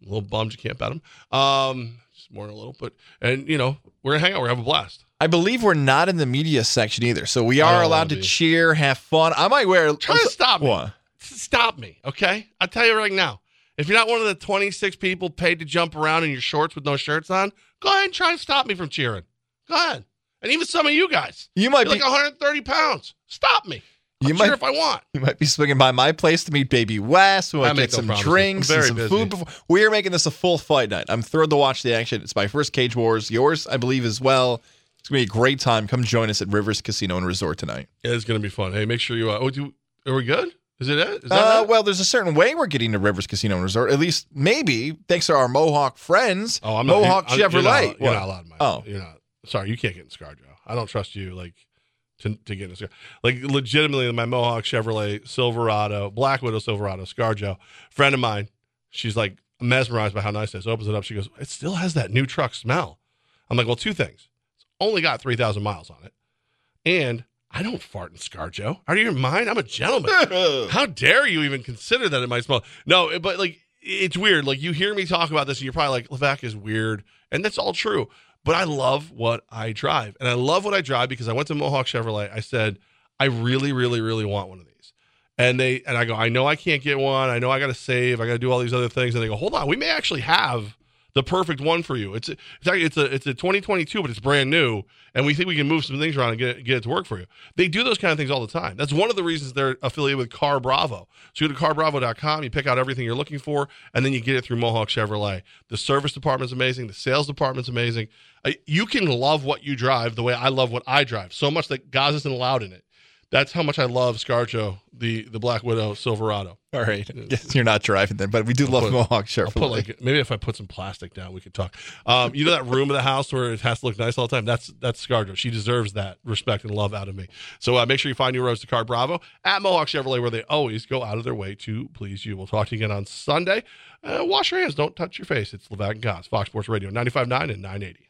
A little bummed you can't bet them. Um, just more than a little, but and you know we're gonna hang out. We're gonna have a blast. I believe we're not in the media section either, so we are don't allowed to cheer, have fun. I might wear. Try to stop me. Stop me, okay? I'll tell you right now. If you're not one of the 26 people paid to jump around in your shorts with no shirts on, go ahead and try and stop me from cheering. Go ahead. And even some of you guys. You might You're be. like 130 pounds. Stop me. I'll You might- if I want. You might be swinging by my place to meet Baby West. We might get some promises. drinks and some busy. food. Before. We are making this a full fight night. I'm thrilled to watch the action. It's my first Cage Wars. Yours, I believe, as well. It's gonna be a great time. Come join us at Rivers Casino and Resort tonight. Yeah, it's gonna be fun. Hey, make sure you. Uh, oh, do, are we good? Is it? Is that Uh, it? well, there's a certain way we're getting to Rivers Casino and Resort. At least maybe thanks to our Mohawk friends. Oh, I'm not. Mohawk I'm- you're not- You're not, allowed. My, Oh. you're not. Sorry, you can't get in ScarJo. I don't trust you. Like to to get in Scar. Like legitimately, my Mohawk Chevrolet Silverado, Black Widow Silverado, ScarJo, friend of mine. She's like mesmerized by how nice it is. Opens it up. She goes, "It still has that new truck smell." I'm like, "Well, two things. It's only got three thousand miles on it, and I don't fart in ScarJo. Out of your mind? I'm a gentleman." [LAUGHS] How dare you even consider that it might smell? No, but like it's weird. Like you hear me talk about this, and you're probably like, Levac is weird, and that's all true. But I love what I drive, and I love what I drive because I went to Mohawk Chevrolet. I said, I really, really, really want one of these, and they and I go, I know I can't get one. I know I got to save. I got to do all these other things, and they go, hold on, we may actually have the perfect one for you. It's it's a it's a 2022, but it's brand new, and we think we can move some things around and get it, get it to work for you. They do those kind of things all the time. That's one of the reasons they're affiliated with Car Bravo. So you go to carbravo.com, you pick out everything you're looking for, and then you get it through Mohawk Chevrolet. The service department's amazing. The sales department's amazing. Uh, You can love what you drive the way I love what I drive so much that Goss isn't allowed in it. That's how much I love ScarJo, the the Black Widow Silverado. All right. Guess [LAUGHS] you're not driving then, but we do love put- Mohawk I'll put Chevrolet. like maybe if I put some plastic down, we could talk. Um, you know that room of the house where it has to look nice all the time. That's that's ScarJo. She deserves that respect and love out of me. So uh, make sure you find your roads to Car Bravo at Mohawk Chevrolet, where they always go out of their way to please you. We'll talk to you again on Sunday. Uh, wash your hands. Don't touch your face. It's Levac and Goss, Fox Sports Radio, 95.9 and 980.